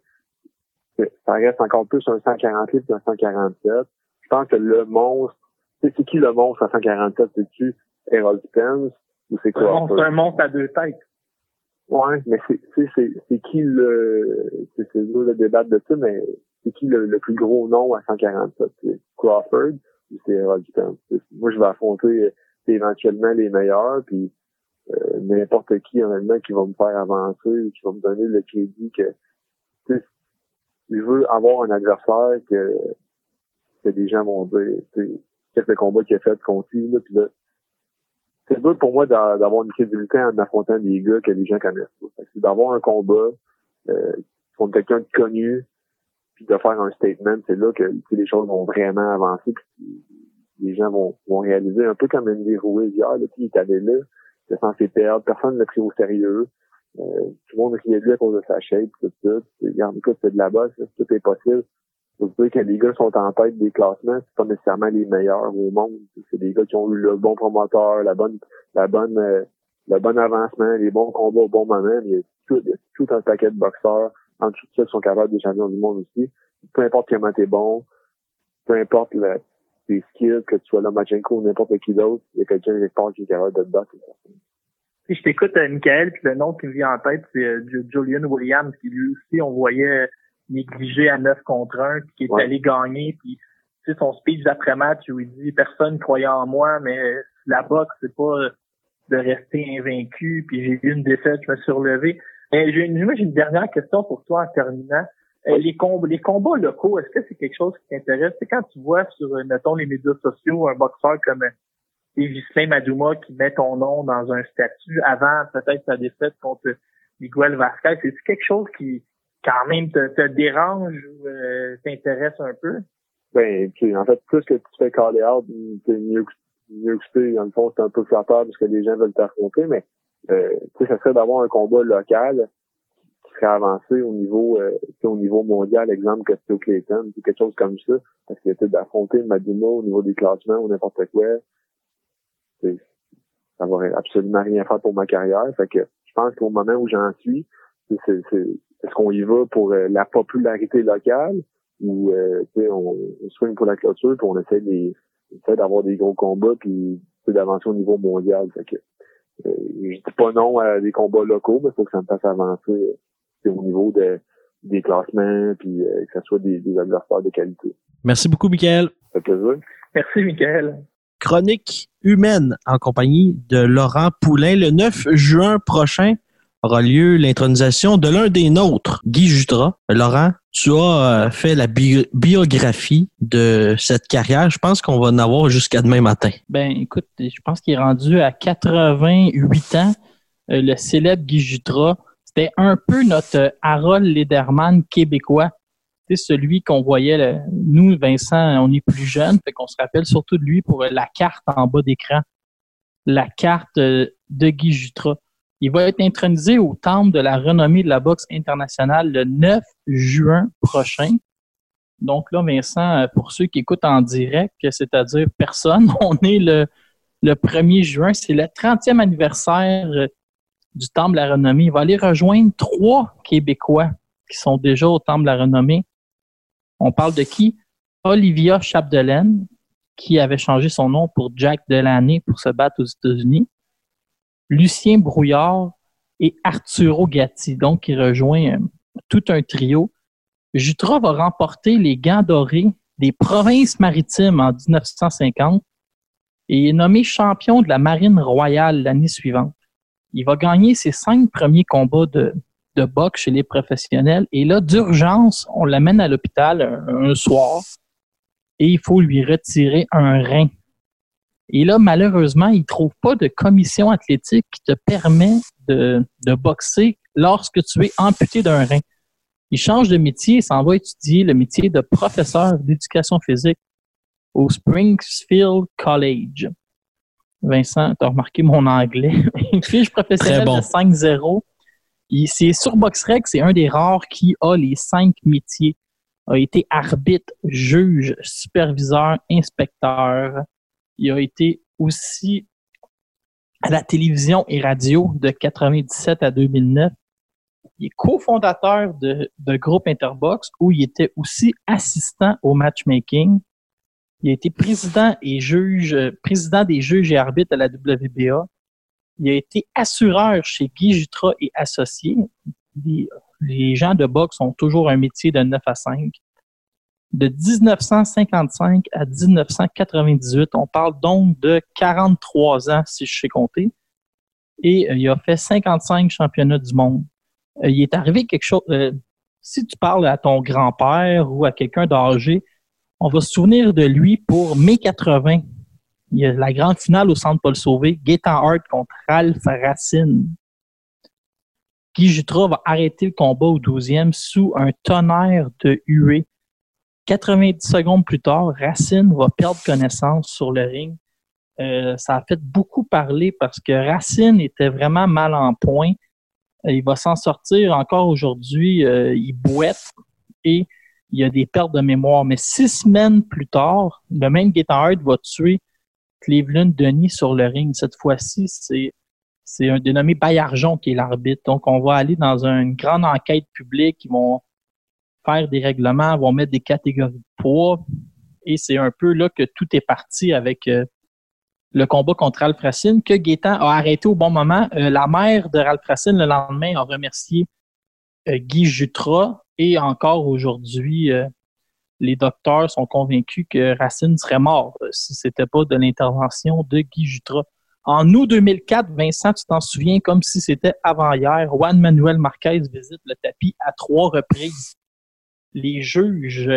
ça reste encore plus un 148 qu'un 147. Je pense que le monstre, c'est qui le monstre à 147? C'est-tu Errol Spence ou c'est quoi? C'est un monstre à deux têtes. Ouais, mais c'est c'est qui le c'est dur de débattre de ça, mais c'est qui le, plus gros nom à 147? C'est Crawford ou c'est Errol Moi, je vais affronter éventuellement les meilleurs, puis euh, n'importe qui honnêtement qui va me faire avancer, qui va me donner le crédit que je veux avoir un adversaire que, que des gens vont dire qu'est-ce que le combat qu'il a fait contre lui, là, puis c'est dur pour moi d'avoir une crédibilité en affrontant des gars que les gens connaissent. C'est d'avoir un combat euh, contre quelqu'un de connu, puis de faire un statement, c'est là que les choses vont vraiment avancer, puis les gens vont, vont réaliser un peu comme une Ruiz hier, là, il allé là, il censé perdre, personne ne l'a pris au sérieux. Euh, tout le monde riait de lui à cause de sa shape, tout ça. Regarde, écoute, c'est de la base, tout est possible. Vous dire que les gars sont en tête des classements, c'est pas nécessairement les meilleurs au monde. C'est des gars qui ont eu le bon promoteur, la bonne, la bonne, euh, le bon avancement, les bons combats au bon moment. Il y a tout, tout un paquet de boxeurs en dessous de ça qui sont capables des champions du monde aussi. Peu importe comment t'es bon, peu importe le, tes skills, que tu sois là Machenko ou n'importe qui d'autre, il y a quelqu'un quelque part qui est capable de te battre. Si je t'écoute, euh, Michael, puis le nom qui me vient en tête, c'est euh, Julian Williams, qui lui aussi, on voyait négligé à 9 contre 1, puis qui est allé gagner, puis tu sais, son speech d'après-match où il dit personne croyait en moi, mais la boxe, c'est pas de rester invaincu, puis j'ai eu une défaite, je me suis relevé. Mais j'ai une, j'ai une dernière question pour toi en terminant. Euh, les, combats, les combats locaux, est-ce que c'est quelque chose qui t'intéresse? C'est quand tu vois sur, mettons, les médias sociaux, un boxeur comme et Ghislain Madouma qui met ton nom dans un statut avant peut-être sa défaite contre Miguel Vasquez. C'est quelque chose qui quand même te, dérange ou euh, t'intéresse un peu? Ben, en fait, plus que tu fais caller out, t'es mieux, mieux que dans le fond, c'est un peu flatteur parce que les gens veulent t'affronter, mais euh, tu sais, ça serait d'avoir un combat local qui serait avancé au niveau euh, au niveau mondial, exemple que c'était au Clayton, quelque chose comme ça, parce que était d'affronter Maduma au niveau des classements ou n'importe quoi, ça va absolument rien faire pour ma carrière. Fait que je pense qu'au moment où j'en suis, c'est, est-ce qu'on y va pour euh, la popularité locale ou euh, on, on swing pour la clôture puis on essaie, des, essaie d'avoir des gros combats puis d'avancer au niveau mondial. Fait que euh, je dis pas non à des combats locaux, mais il faut que ça me fasse avancer euh, au niveau de, des classements puis euh, que ce soit des, des adversaires de qualité. Merci beaucoup, Michael. Ça fait plaisir. Merci, Michael. Chronique humaine en compagnie de Laurent Poulain le 9 juin prochain aura lieu l'intronisation de l'un des nôtres, Guy Jutras. Laurent, tu as euh, fait la biographie de cette carrière. Je pense qu'on va en avoir jusqu'à demain matin. Ben, écoute, je pense qu'il est rendu à 88 ans. Euh, le célèbre Guy Jutras, c'était un peu notre Harold Lederman québécois. Celui qu'on voyait, nous, Vincent, on est plus jeunes, fait qu'on se rappelle surtout de lui pour la carte en bas d'écran. La carte euh, de Guy Jutras. Il va être intronisé au temple de la renommée de la boxe internationale le 9 juin prochain. Donc là, Vincent, pour ceux qui écoutent en direct, c'est-à-dire personne, on est le, le 1er juin, c'est le 30e anniversaire du Temple de la Renommée. Il va aller rejoindre trois Québécois qui sont déjà au Temple de la Renommée. On parle de qui? Olivia Chapdelaine, qui avait changé son nom pour Jack Delaney pour se battre aux États-Unis. Lucien Brouillard et Arturo Gatti, donc qui rejoint euh, tout un trio. Jutra va remporter les gants dorés des provinces maritimes en 1950 et est nommé champion de la Marine royale l'année suivante. Il va gagner ses cinq premiers combats de, de boxe chez les professionnels et là, d'urgence, on l'amène à l'hôpital un, un soir et il faut lui retirer un rein et là, malheureusement, il ne trouve pas de commission athlétique qui te permet de, boxer lorsque tu es amputé d'un rein. Il change de métier et s'en va étudier le métier de professeur d'éducation physique au Springfield College. Vincent, tu as remarqué mon anglais. Une fiche professionnelle de 5-0. C'est sur BoxRec, c'est un des rares qui a les cinq métiers. A été arbitre, juge, superviseur, inspecteur, il a été aussi à la télévision et radio de 97 à 2009. Il est cofondateur de, de groupe Interbox où il était aussi assistant au matchmaking. Il a été président et juge, président des juges et arbitres à la WBA. Il a été assureur chez Guy Jutra et associés. Les, les gens de boxe ont toujours un métier de 9 à 5 de 1955 à 1998. On parle donc de 43 ans, si je sais compter. Et euh, il a fait 55 championnats du monde. Euh, il est arrivé quelque chose. Euh, si tu parles à ton grand-père ou à quelqu'un d'âgé, on va se souvenir de lui pour mai 80. Il y a la grande finale au Centre Paul Sauvé, Gaetan Hart contre Ralph Racine. Guy Jutra va arrêter le combat au 12e sous un tonnerre de huées 90 secondes plus tard, Racine va perdre connaissance sur le ring. Euh, ça a fait beaucoup parler parce que Racine était vraiment mal en point. Euh, il va s'en sortir encore aujourd'hui. Euh, il boite et il y a des pertes de mémoire. Mais six semaines plus tard, le même Gaetan va tuer Cleveland Denis sur le ring. Cette fois-ci, c'est un dénommé Bayarjon qui est l'arbitre. Donc, on va aller dans une grande enquête publique. Ils vont faire des règlements, vont mettre des catégories de poids. Et c'est un peu là que tout est parti avec euh, le combat contre Ralph Racine, que Gaétan a arrêté au bon moment. Euh, la mère de Ralph Racine, le lendemain, a remercié euh, Guy Jutra. Et encore aujourd'hui, les docteurs sont convaincus que Racine serait mort si c'était pas de l'intervention de Guy Jutra. En août 2004, Vincent, tu t'en souviens comme si c'était avant-hier, Juan Manuel Marquez visite le tapis à trois reprises les juges,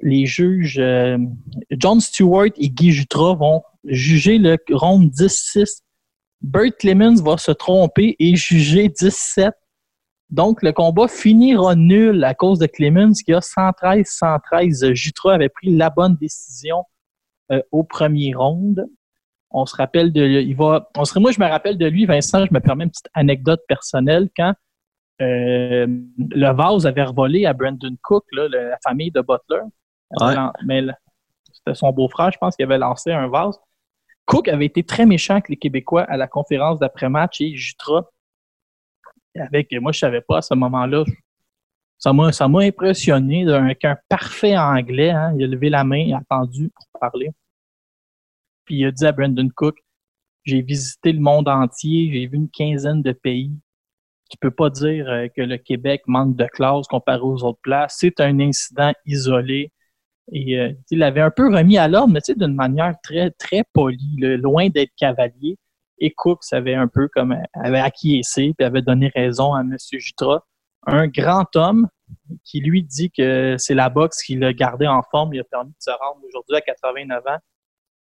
les juges euh, John Stewart et Guy Jutra vont juger le round 10-6. Burt Clemens va se tromper et juger 17. Donc, le combat finira nul à cause de Clemens qui a 113-113. Jutra avait pris la bonne décision euh, au premier round. On se rappelle de, il va, on serait, moi, je me rappelle de lui, Vincent, je me permets une petite anecdote personnelle quand euh, le vase avait revolé à Brandon Cook, là, la famille de Butler. Mais c'était son beau-frère, je pense, qui avait lancé un vase. Cook avait été très méchant avec les Québécois à la conférence d'après-match et Jutra, avec, moi, je savais pas à ce moment-là, ça m'a, ça m'a impressionné avec un parfait anglais. Hein. il a levé la main, il a attendu pour parler. Puis il a dit à Brandon Cook, j'ai visité le monde entier, j'ai vu une quinzaine de pays. Tu peux pas dire euh, que le Québec manque de classe comparé aux autres places. C'est un incident isolé. Et euh, il avait un peu remis à l'ordre, mais d'une manière très, très polie, loin d'être cavalier. Et Cook avait un peu comme avait acquiescé puis avait donné raison à M. Jutra. Un grand homme qui lui dit que c'est la boxe qui l'a gardé en forme, il a permis de se rendre aujourd'hui à 89 ans.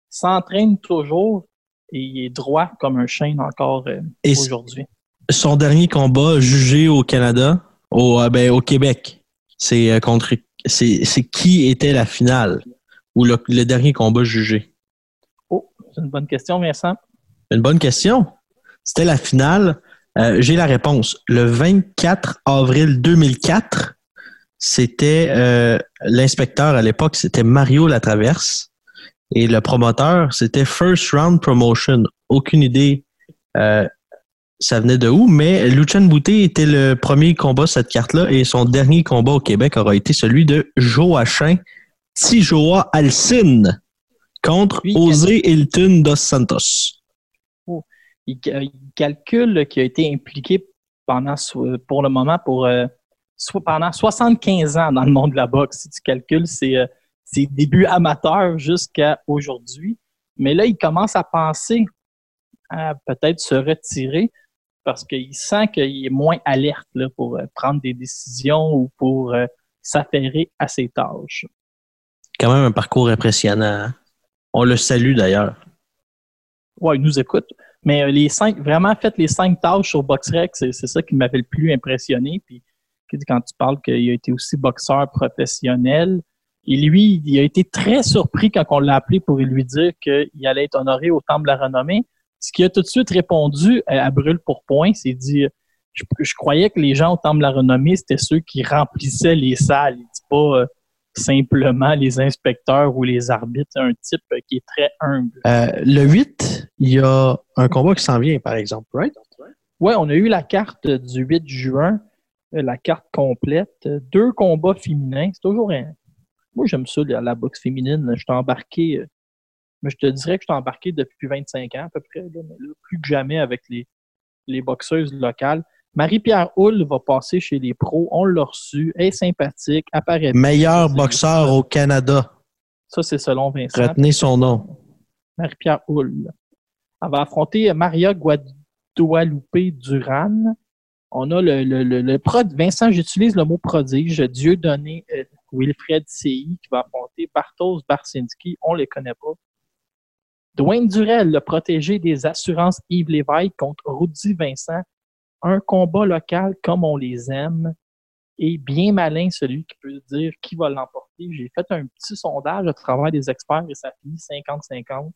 S'entraîne toujours et il est droit comme un chêne encore euh, aujourd'hui. Son dernier combat jugé au Canada, au, euh, ben, au Québec, c'est euh, contre c'est qui était la finale ou le, dernier combat jugé? Oh, c'est une bonne question, Vincent. Une bonne question. C'était la finale. Euh, j'ai la réponse. Le 24 avril 2004, c'était euh, l'inspecteur à l'époque, c'était Mario Latraverse. Et le promoteur, c'était First Round Promotion. Aucune idée euh, ça venait de où, mais Lucien Bouté était le premier combat cette carte-là et son dernier combat au Québec aura été celui de Joachim Tijoa Alcine contre José Hilton dos Santos. Il, calcule qu'il a été impliqué pendant, pour le moment, pour euh, pendant 75 ans dans le monde de la boxe. Si tu calcules ses, euh, ses débuts amateurs jusqu'à aujourd'hui. Mais là, il commence à penser à peut-être se retirer parce qu'il sent qu'il est moins alerte là, pour euh, prendre des décisions ou pour s'affairer à ses tâches. Quand même un parcours impressionnant. Hein? On le salue d'ailleurs. Oui, il nous écoute. Mais euh, les cinq, vraiment, faites les cinq tâches sur BoxRec, c'est ça qui m'avait le plus impressionné. Puis quand tu parles qu'il a été aussi boxeur professionnel, et lui, il a été très surpris quand on l'a appelé pour lui dire qu'il allait être honoré au Temple de la Renommée. Ce qui a tout de suite répondu à, Brûle pour Point, c'est dit je, croyais que les gens au Temple de la Renommée, c'était ceux qui remplissaient les salles. Il dit pas euh, simplement les inspecteurs ou les arbitres. un type qui est très humble. Euh, le 8, il y a un combat qui s'en vient, par exemple, right? Oui, on a eu la carte du 8 juin, euh, la carte complète. Deux combats féminins. C'est toujours un. Moi, j'aime ça, la boxe féminine. Je suis embarqué mais je te dirais que je suis embarqué depuis 25 ans à peu près, mais plus que jamais avec les, les boxeuses locales. Marie-Pierre Hull va passer chez les pros. On l'a reçu. Elle est sympathique. Apparaît Meilleur boxeur au Canada. Ça, c'est selon Vincent. Retenez son nom. Marie-Pierre Hull. Elle va affronter Maria Guadalupe Duran. On a le, le, le, Vincent, j'utilise le mot prodige. Dieu donné euh, Wilfred C.I. qui va affronter Bartos Barsinski. On ne les connaît pas. Dwayne Durel, le protégé des assurances Yves Lévesque contre Rudy Vincent. Un combat local comme on les aime. Et bien malin celui qui peut dire qui va l'emporter. J'ai fait un petit sondage à travers des experts et ça finit 50-50.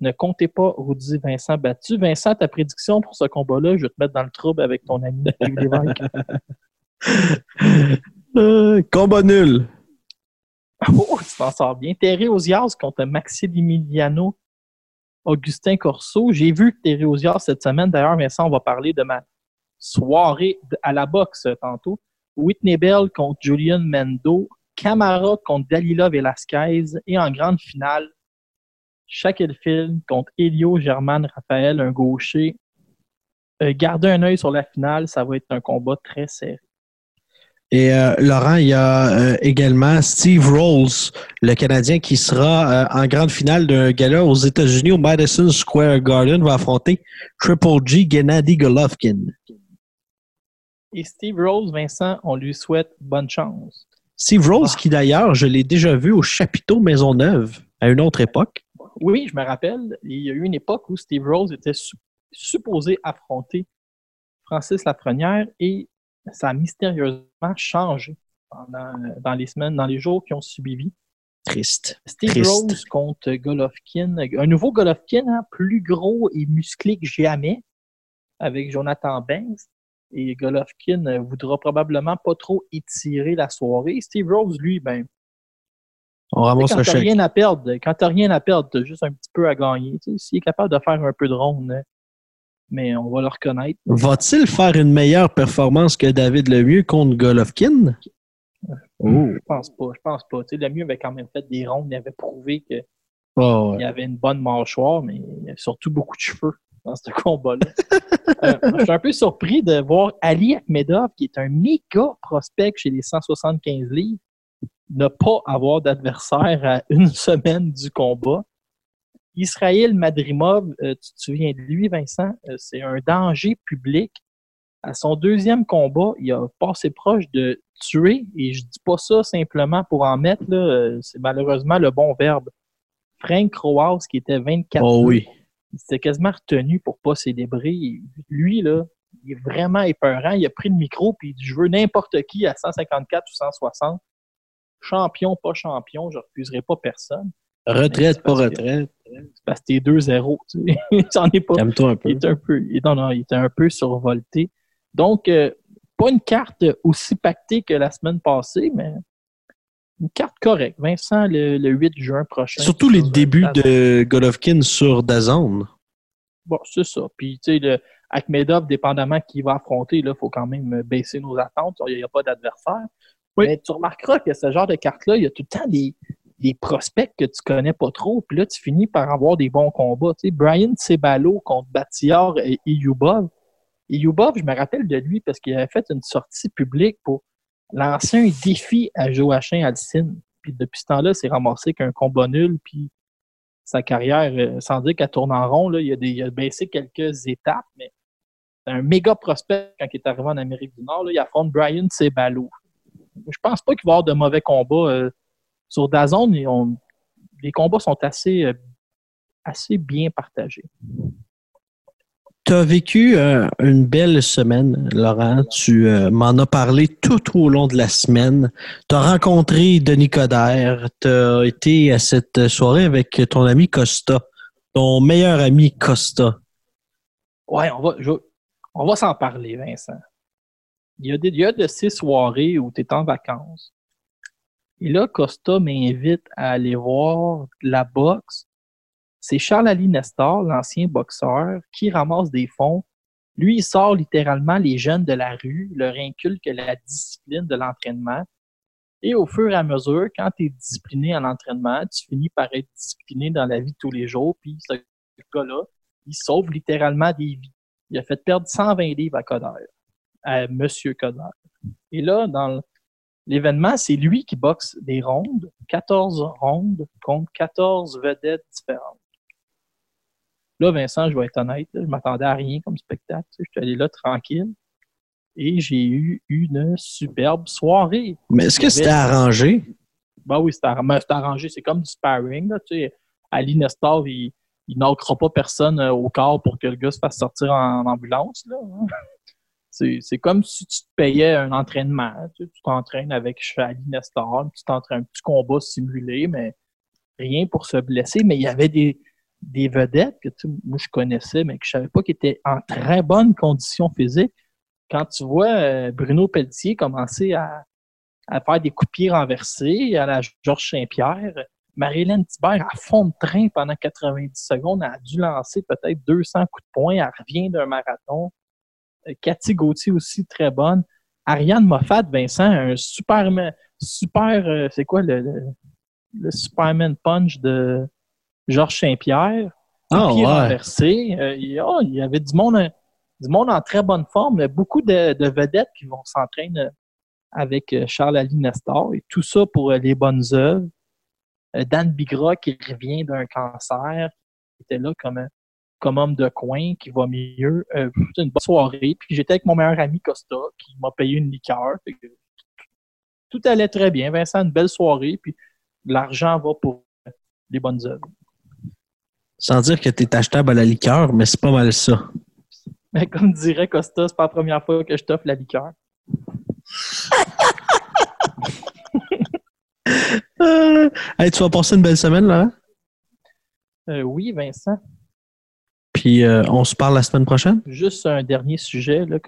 Ne comptez pas Rudy Vincent battu. Vincent, ta prédiction pour ce combat-là, je vais te mettre dans le trouble avec ton ami Lévesque. Euh, combat nul. Oh, tu t'en sors bien. Terry Ozias contre Maximiliano Augustin Corso. J'ai vu Terry Ozias cette semaine. D'ailleurs, Vincent, on va parler de ma soirée à la boxe tantôt. Whitney Bell contre Julian Mendo. Camara contre Dalila Velasquez. Et en grande finale, Shaquille Film contre Elio German Raphaël, un gaucher. Euh, gardez un œil sur la finale, ça va être un combat très serré. Et euh, Laurent, il y a euh, également Steve Rolls, le Canadien qui sera euh, en grande finale d'un gala aux États-Unis au Madison Square Garden, va affronter Triple G Gennady Golovkin. Et Steve Rolls, Vincent, on lui souhaite bonne chance. Steve Rolls, ah. qui d'ailleurs, je l'ai déjà vu au chapiteau Maisonneuve à une autre époque. Oui, je me rappelle. Il y a eu une époque où Steve Rose était su- supposé affronter Francis Lafrenière et ça a mystérieusement changé pendant, dans les semaines, dans les jours qui ont suivi. Triste. Steve Triste. Rose contre Golovkin. Un nouveau Golovkin, hein, plus gros et musclé que jamais, avec Jonathan Banks. Et Golovkin voudra probablement pas trop étirer la soirée. Steve Rose, lui, ben, On ramasse quand le t'as chèque. rien à perdre, quand t'as rien à perdre, t'as juste un petit peu à gagner. Tu sais, S'il est capable de faire un peu de ronde, hein, mais on va le reconnaître. Va-t-il faire une meilleure performance que David Lemieux contre Golovkin? Oh. Je pense pas, je pense pas. Tu sais, Lemieux avait quand même fait des rondes, il avait prouvé qu'il Oh, ouais. avait une bonne mâchoire, mais il avait surtout beaucoup de cheveux dans ce combat-là. Euh, je suis un peu surpris de voir Ali Akhmedov, qui est un méga prospect chez les 175 livres, ne pas avoir d'adversaire à une semaine du combat. Israël Madrimov, euh, tu te souviens de lui, Vincent, Euh, c'est un danger public. À son deuxième combat, il a passé proche de tuer, et je dis pas ça simplement pour en mettre, là, euh, c'est malheureusement le bon verbe. Frank Kroos, qui était 24 Oh oui. il s'était quasiment retenu pour pas célébrer. Lui, là, il est vraiment épeurant. Il a pris le micro puis il dit Je veux n'importe qui à 154 ou 160. Champion, pas champion, je refuserai pas personne. Retraite, pas retraite. C'est parce que t'es 2-0. Tu sais. J'en ai pas. Calme-toi un peu. Il est un peu. il- Non, non, il était un peu survolté. Donc, euh, pas une carte aussi pactée que la semaine passée, mais une carte correcte. Vincent, le, le 8 juin prochain. Surtout les débuts de Golovkin sur Dazone. Bon, c'est ça. Puis, tu sais, le Akhmedov, dépendamment qui va affronter, il faut quand même baisser nos attentes. Il n'y a, pas d'adversaire. Oui. Mais tu remarqueras que ce genre de carte-là, il y a tout le temps des, des prospects que tu connais pas trop. Puis là, tu finis par avoir des bons combats. Brian Cebalo contre Batiar et Iyubov. Iyubov, je me rappelle de lui parce qu'il avait fait une sortie publique pour lancer un défi à Joachim Alcine. Puis depuis ce temps-là, c'est ramassé qu'un combat nul. Puis sa carrière, euh, sans dire qu'elle tourne en rond, il, a des, baissé quelques étapes, mais c'est un méga prospect quand il est arrivé en Amérique du Nord. Là, il affronte Brian Cebalo. Je pense pas qu'il va y avoir de mauvais combats. euh, sur Dazone, ont- les combats sont assez, euh, assez bien partagés. Tu as vécu euh, une belle semaine, Laurent. Tu euh, m'en as parlé tout au long de la semaine. Tu as rencontré Denis Coderre. Tu as été à cette soirée avec ton ami Costa, ton meilleur ami Costa. On va, je- on va s'en parler, Vincent. Il y a, des, il y a de ces soirées où tu es en vacances. Et là, Costa m'invite à aller voir la boxe. C'est Charles-Ali Nestor, l'ancien boxeur, qui ramasse des fonds. Lui, il sort littéralement les jeunes de la rue, leur inculque la discipline de l'entraînement. Et au fur et à mesure, quand tu es discipliné en entraînement, tu finis par être discipliné dans la vie de tous les jours. Puis ce gars-là, il sauve littéralement des vies. Il a fait perdre 120 livres à Coder, à Monsieur Coder. Et là, dans l'événement, c'est lui qui boxe des rondes, 14 rondes contre 14 vedettes différentes. Là, Vincent, je vais être honnête, je m'attendais à rien comme spectacle. Je suis allé là tranquille et j'ai eu une superbe soirée. Mais est-ce que c'était arrangé? Ben oui, c'est arrangé. C'est comme du sparring. Là, tu sais. Ali Nestor, il, il n'ancrera pas personne euh, au corps pour que le gars se fasse sortir en, ambulance. Là, hein. C'est comme si tu te payais un entraînement. Tu t'entraînes avec Ali Nestor, tu t'entraînes un petit combat simulé, mais rien pour se blesser. Mais il y avait des, des vedettes que moi je connaissais, mais que je savais pas qu'ils étaient en très bonne condition physique. Quand tu vois euh, Bruno Pelletier commencer à, à faire des coups de renversés à la Georges Saint-Pierre. Marie-Hélène Thibert, à fond de train pendant 90 secondes, elle a dû lancer peut-être 200 coups de poing. Elle revient d'un marathon. Cathy Gauthier aussi, très bonne. Ariane Moffat, Vincent, un super, super, euh, c'est quoi le, le, le Superman Punch de Georges Saint-Pierre? Ah pied ouais. renversé. Euh, il il y avait du monde, du monde en très bonne forme. Beaucoup de, de vedettes qui vont s'entraîner avec euh, Charles-Ali Nestor. Et tout ça pour les bonnes œuvres. Dan Bigra qui revient d'un cancer, qui était là comme, comme homme de coin, qui va mieux. Euh, une bonne soirée. Puis j'étais avec mon meilleur ami Costa, qui m'a payé une liqueur. Tout allait très bien. Vincent, une belle soirée. Puis l'argent va pour les bonnes œuvres. Sans dire que tu es achetable à la liqueur, mais c'est pas mal ça. Mais comme dirait Costa, c'est pas la première fois que je t'offre la liqueur. Euh, hey, tu vas passer une belle semaine, là? Euh, oui, Vincent. Puis euh, on se parle la semaine prochaine? Juste un dernier sujet. Là,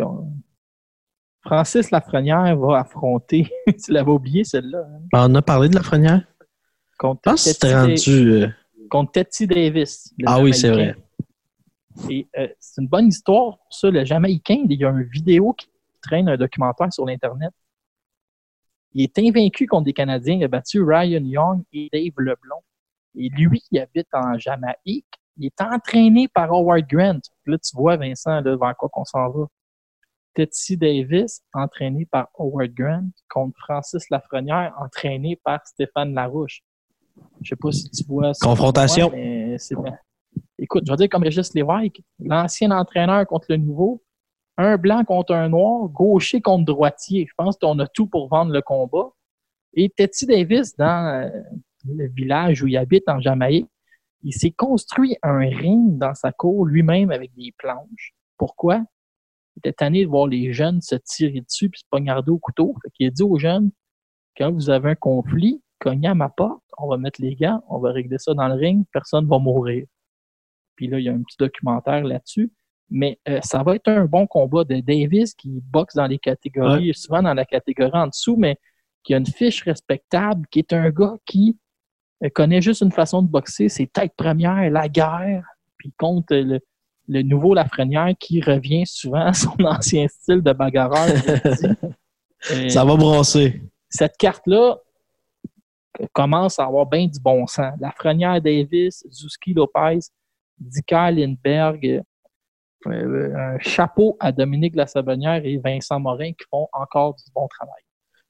Francis Lafrenière va affronter. tu l'avais oublié, celle-là. hein, Ben, on a parlé de la frenière. Contre Je pense que rendu. euh, contre Tetty Davis. Ah oui, c'est Jamaïcain. Et euh, c'est une bonne histoire pour ça. Le Jamaïcain, il y a une vidéo qui traîne un documentaire sur l'Internet. Il est invaincu contre des Canadiens. Il a battu Ryan Young et Dave Leblond. Et lui, il habite en Jamaïque. Il est entraîné par Howard Grant. Là, tu vois, Vincent, là, vers quoi qu'on s'en va. Tetsi Davis, entraîné par Howard Grant, contre Francis Lafrenière, entraîné par Stéphane Larouche. Je sais pas si tu vois ça. Confrontation. Mais. Écoute, je vais dire comme Régis Lévesque, l'ancien entraîneur contre le nouveau, un blanc contre un noir, gaucher contre droitier. Je pense qu'on a tout pour vendre le combat. Et Tetty Davis, dans euh, le village où il habite en Jamaïque, il s'est construit un ring dans sa cour lui-même avec des planches. Pourquoi? Il était tanné de voir les jeunes se tirer dessus puis se poignarder au couteau. Fait qu'il a dit aux jeunes, quand vous avez un conflit, cognez à ma porte, on va mettre les gants, on va régler ça dans le ring, personne va mourir. Puis là, il y a un petit documentaire là-dessus. Mais euh, ça va être un bon combat de Davis qui boxe dans les catégories, souvent dans la catégorie en dessous, mais qui a une fiche respectable, qui est un gars qui connaît juste une façon de boxer, c'est tête première, la guerre, puis contre le, le nouveau Lafrenière qui revient souvent à son ancien style de bagarreur. Euh, Ça va brasser. cette carte-là commence à avoir bien du bon sens. Lafrenière Davis, Zuski Lopez, Dika Lindbergh, euh, un chapeau à Dominique Lassabonnière et Vincent Morin qui font encore du bon travail.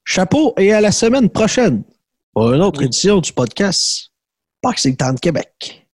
Chapeau et à la semaine prochaine pour une autre édition du podcast Boxing Town Québec.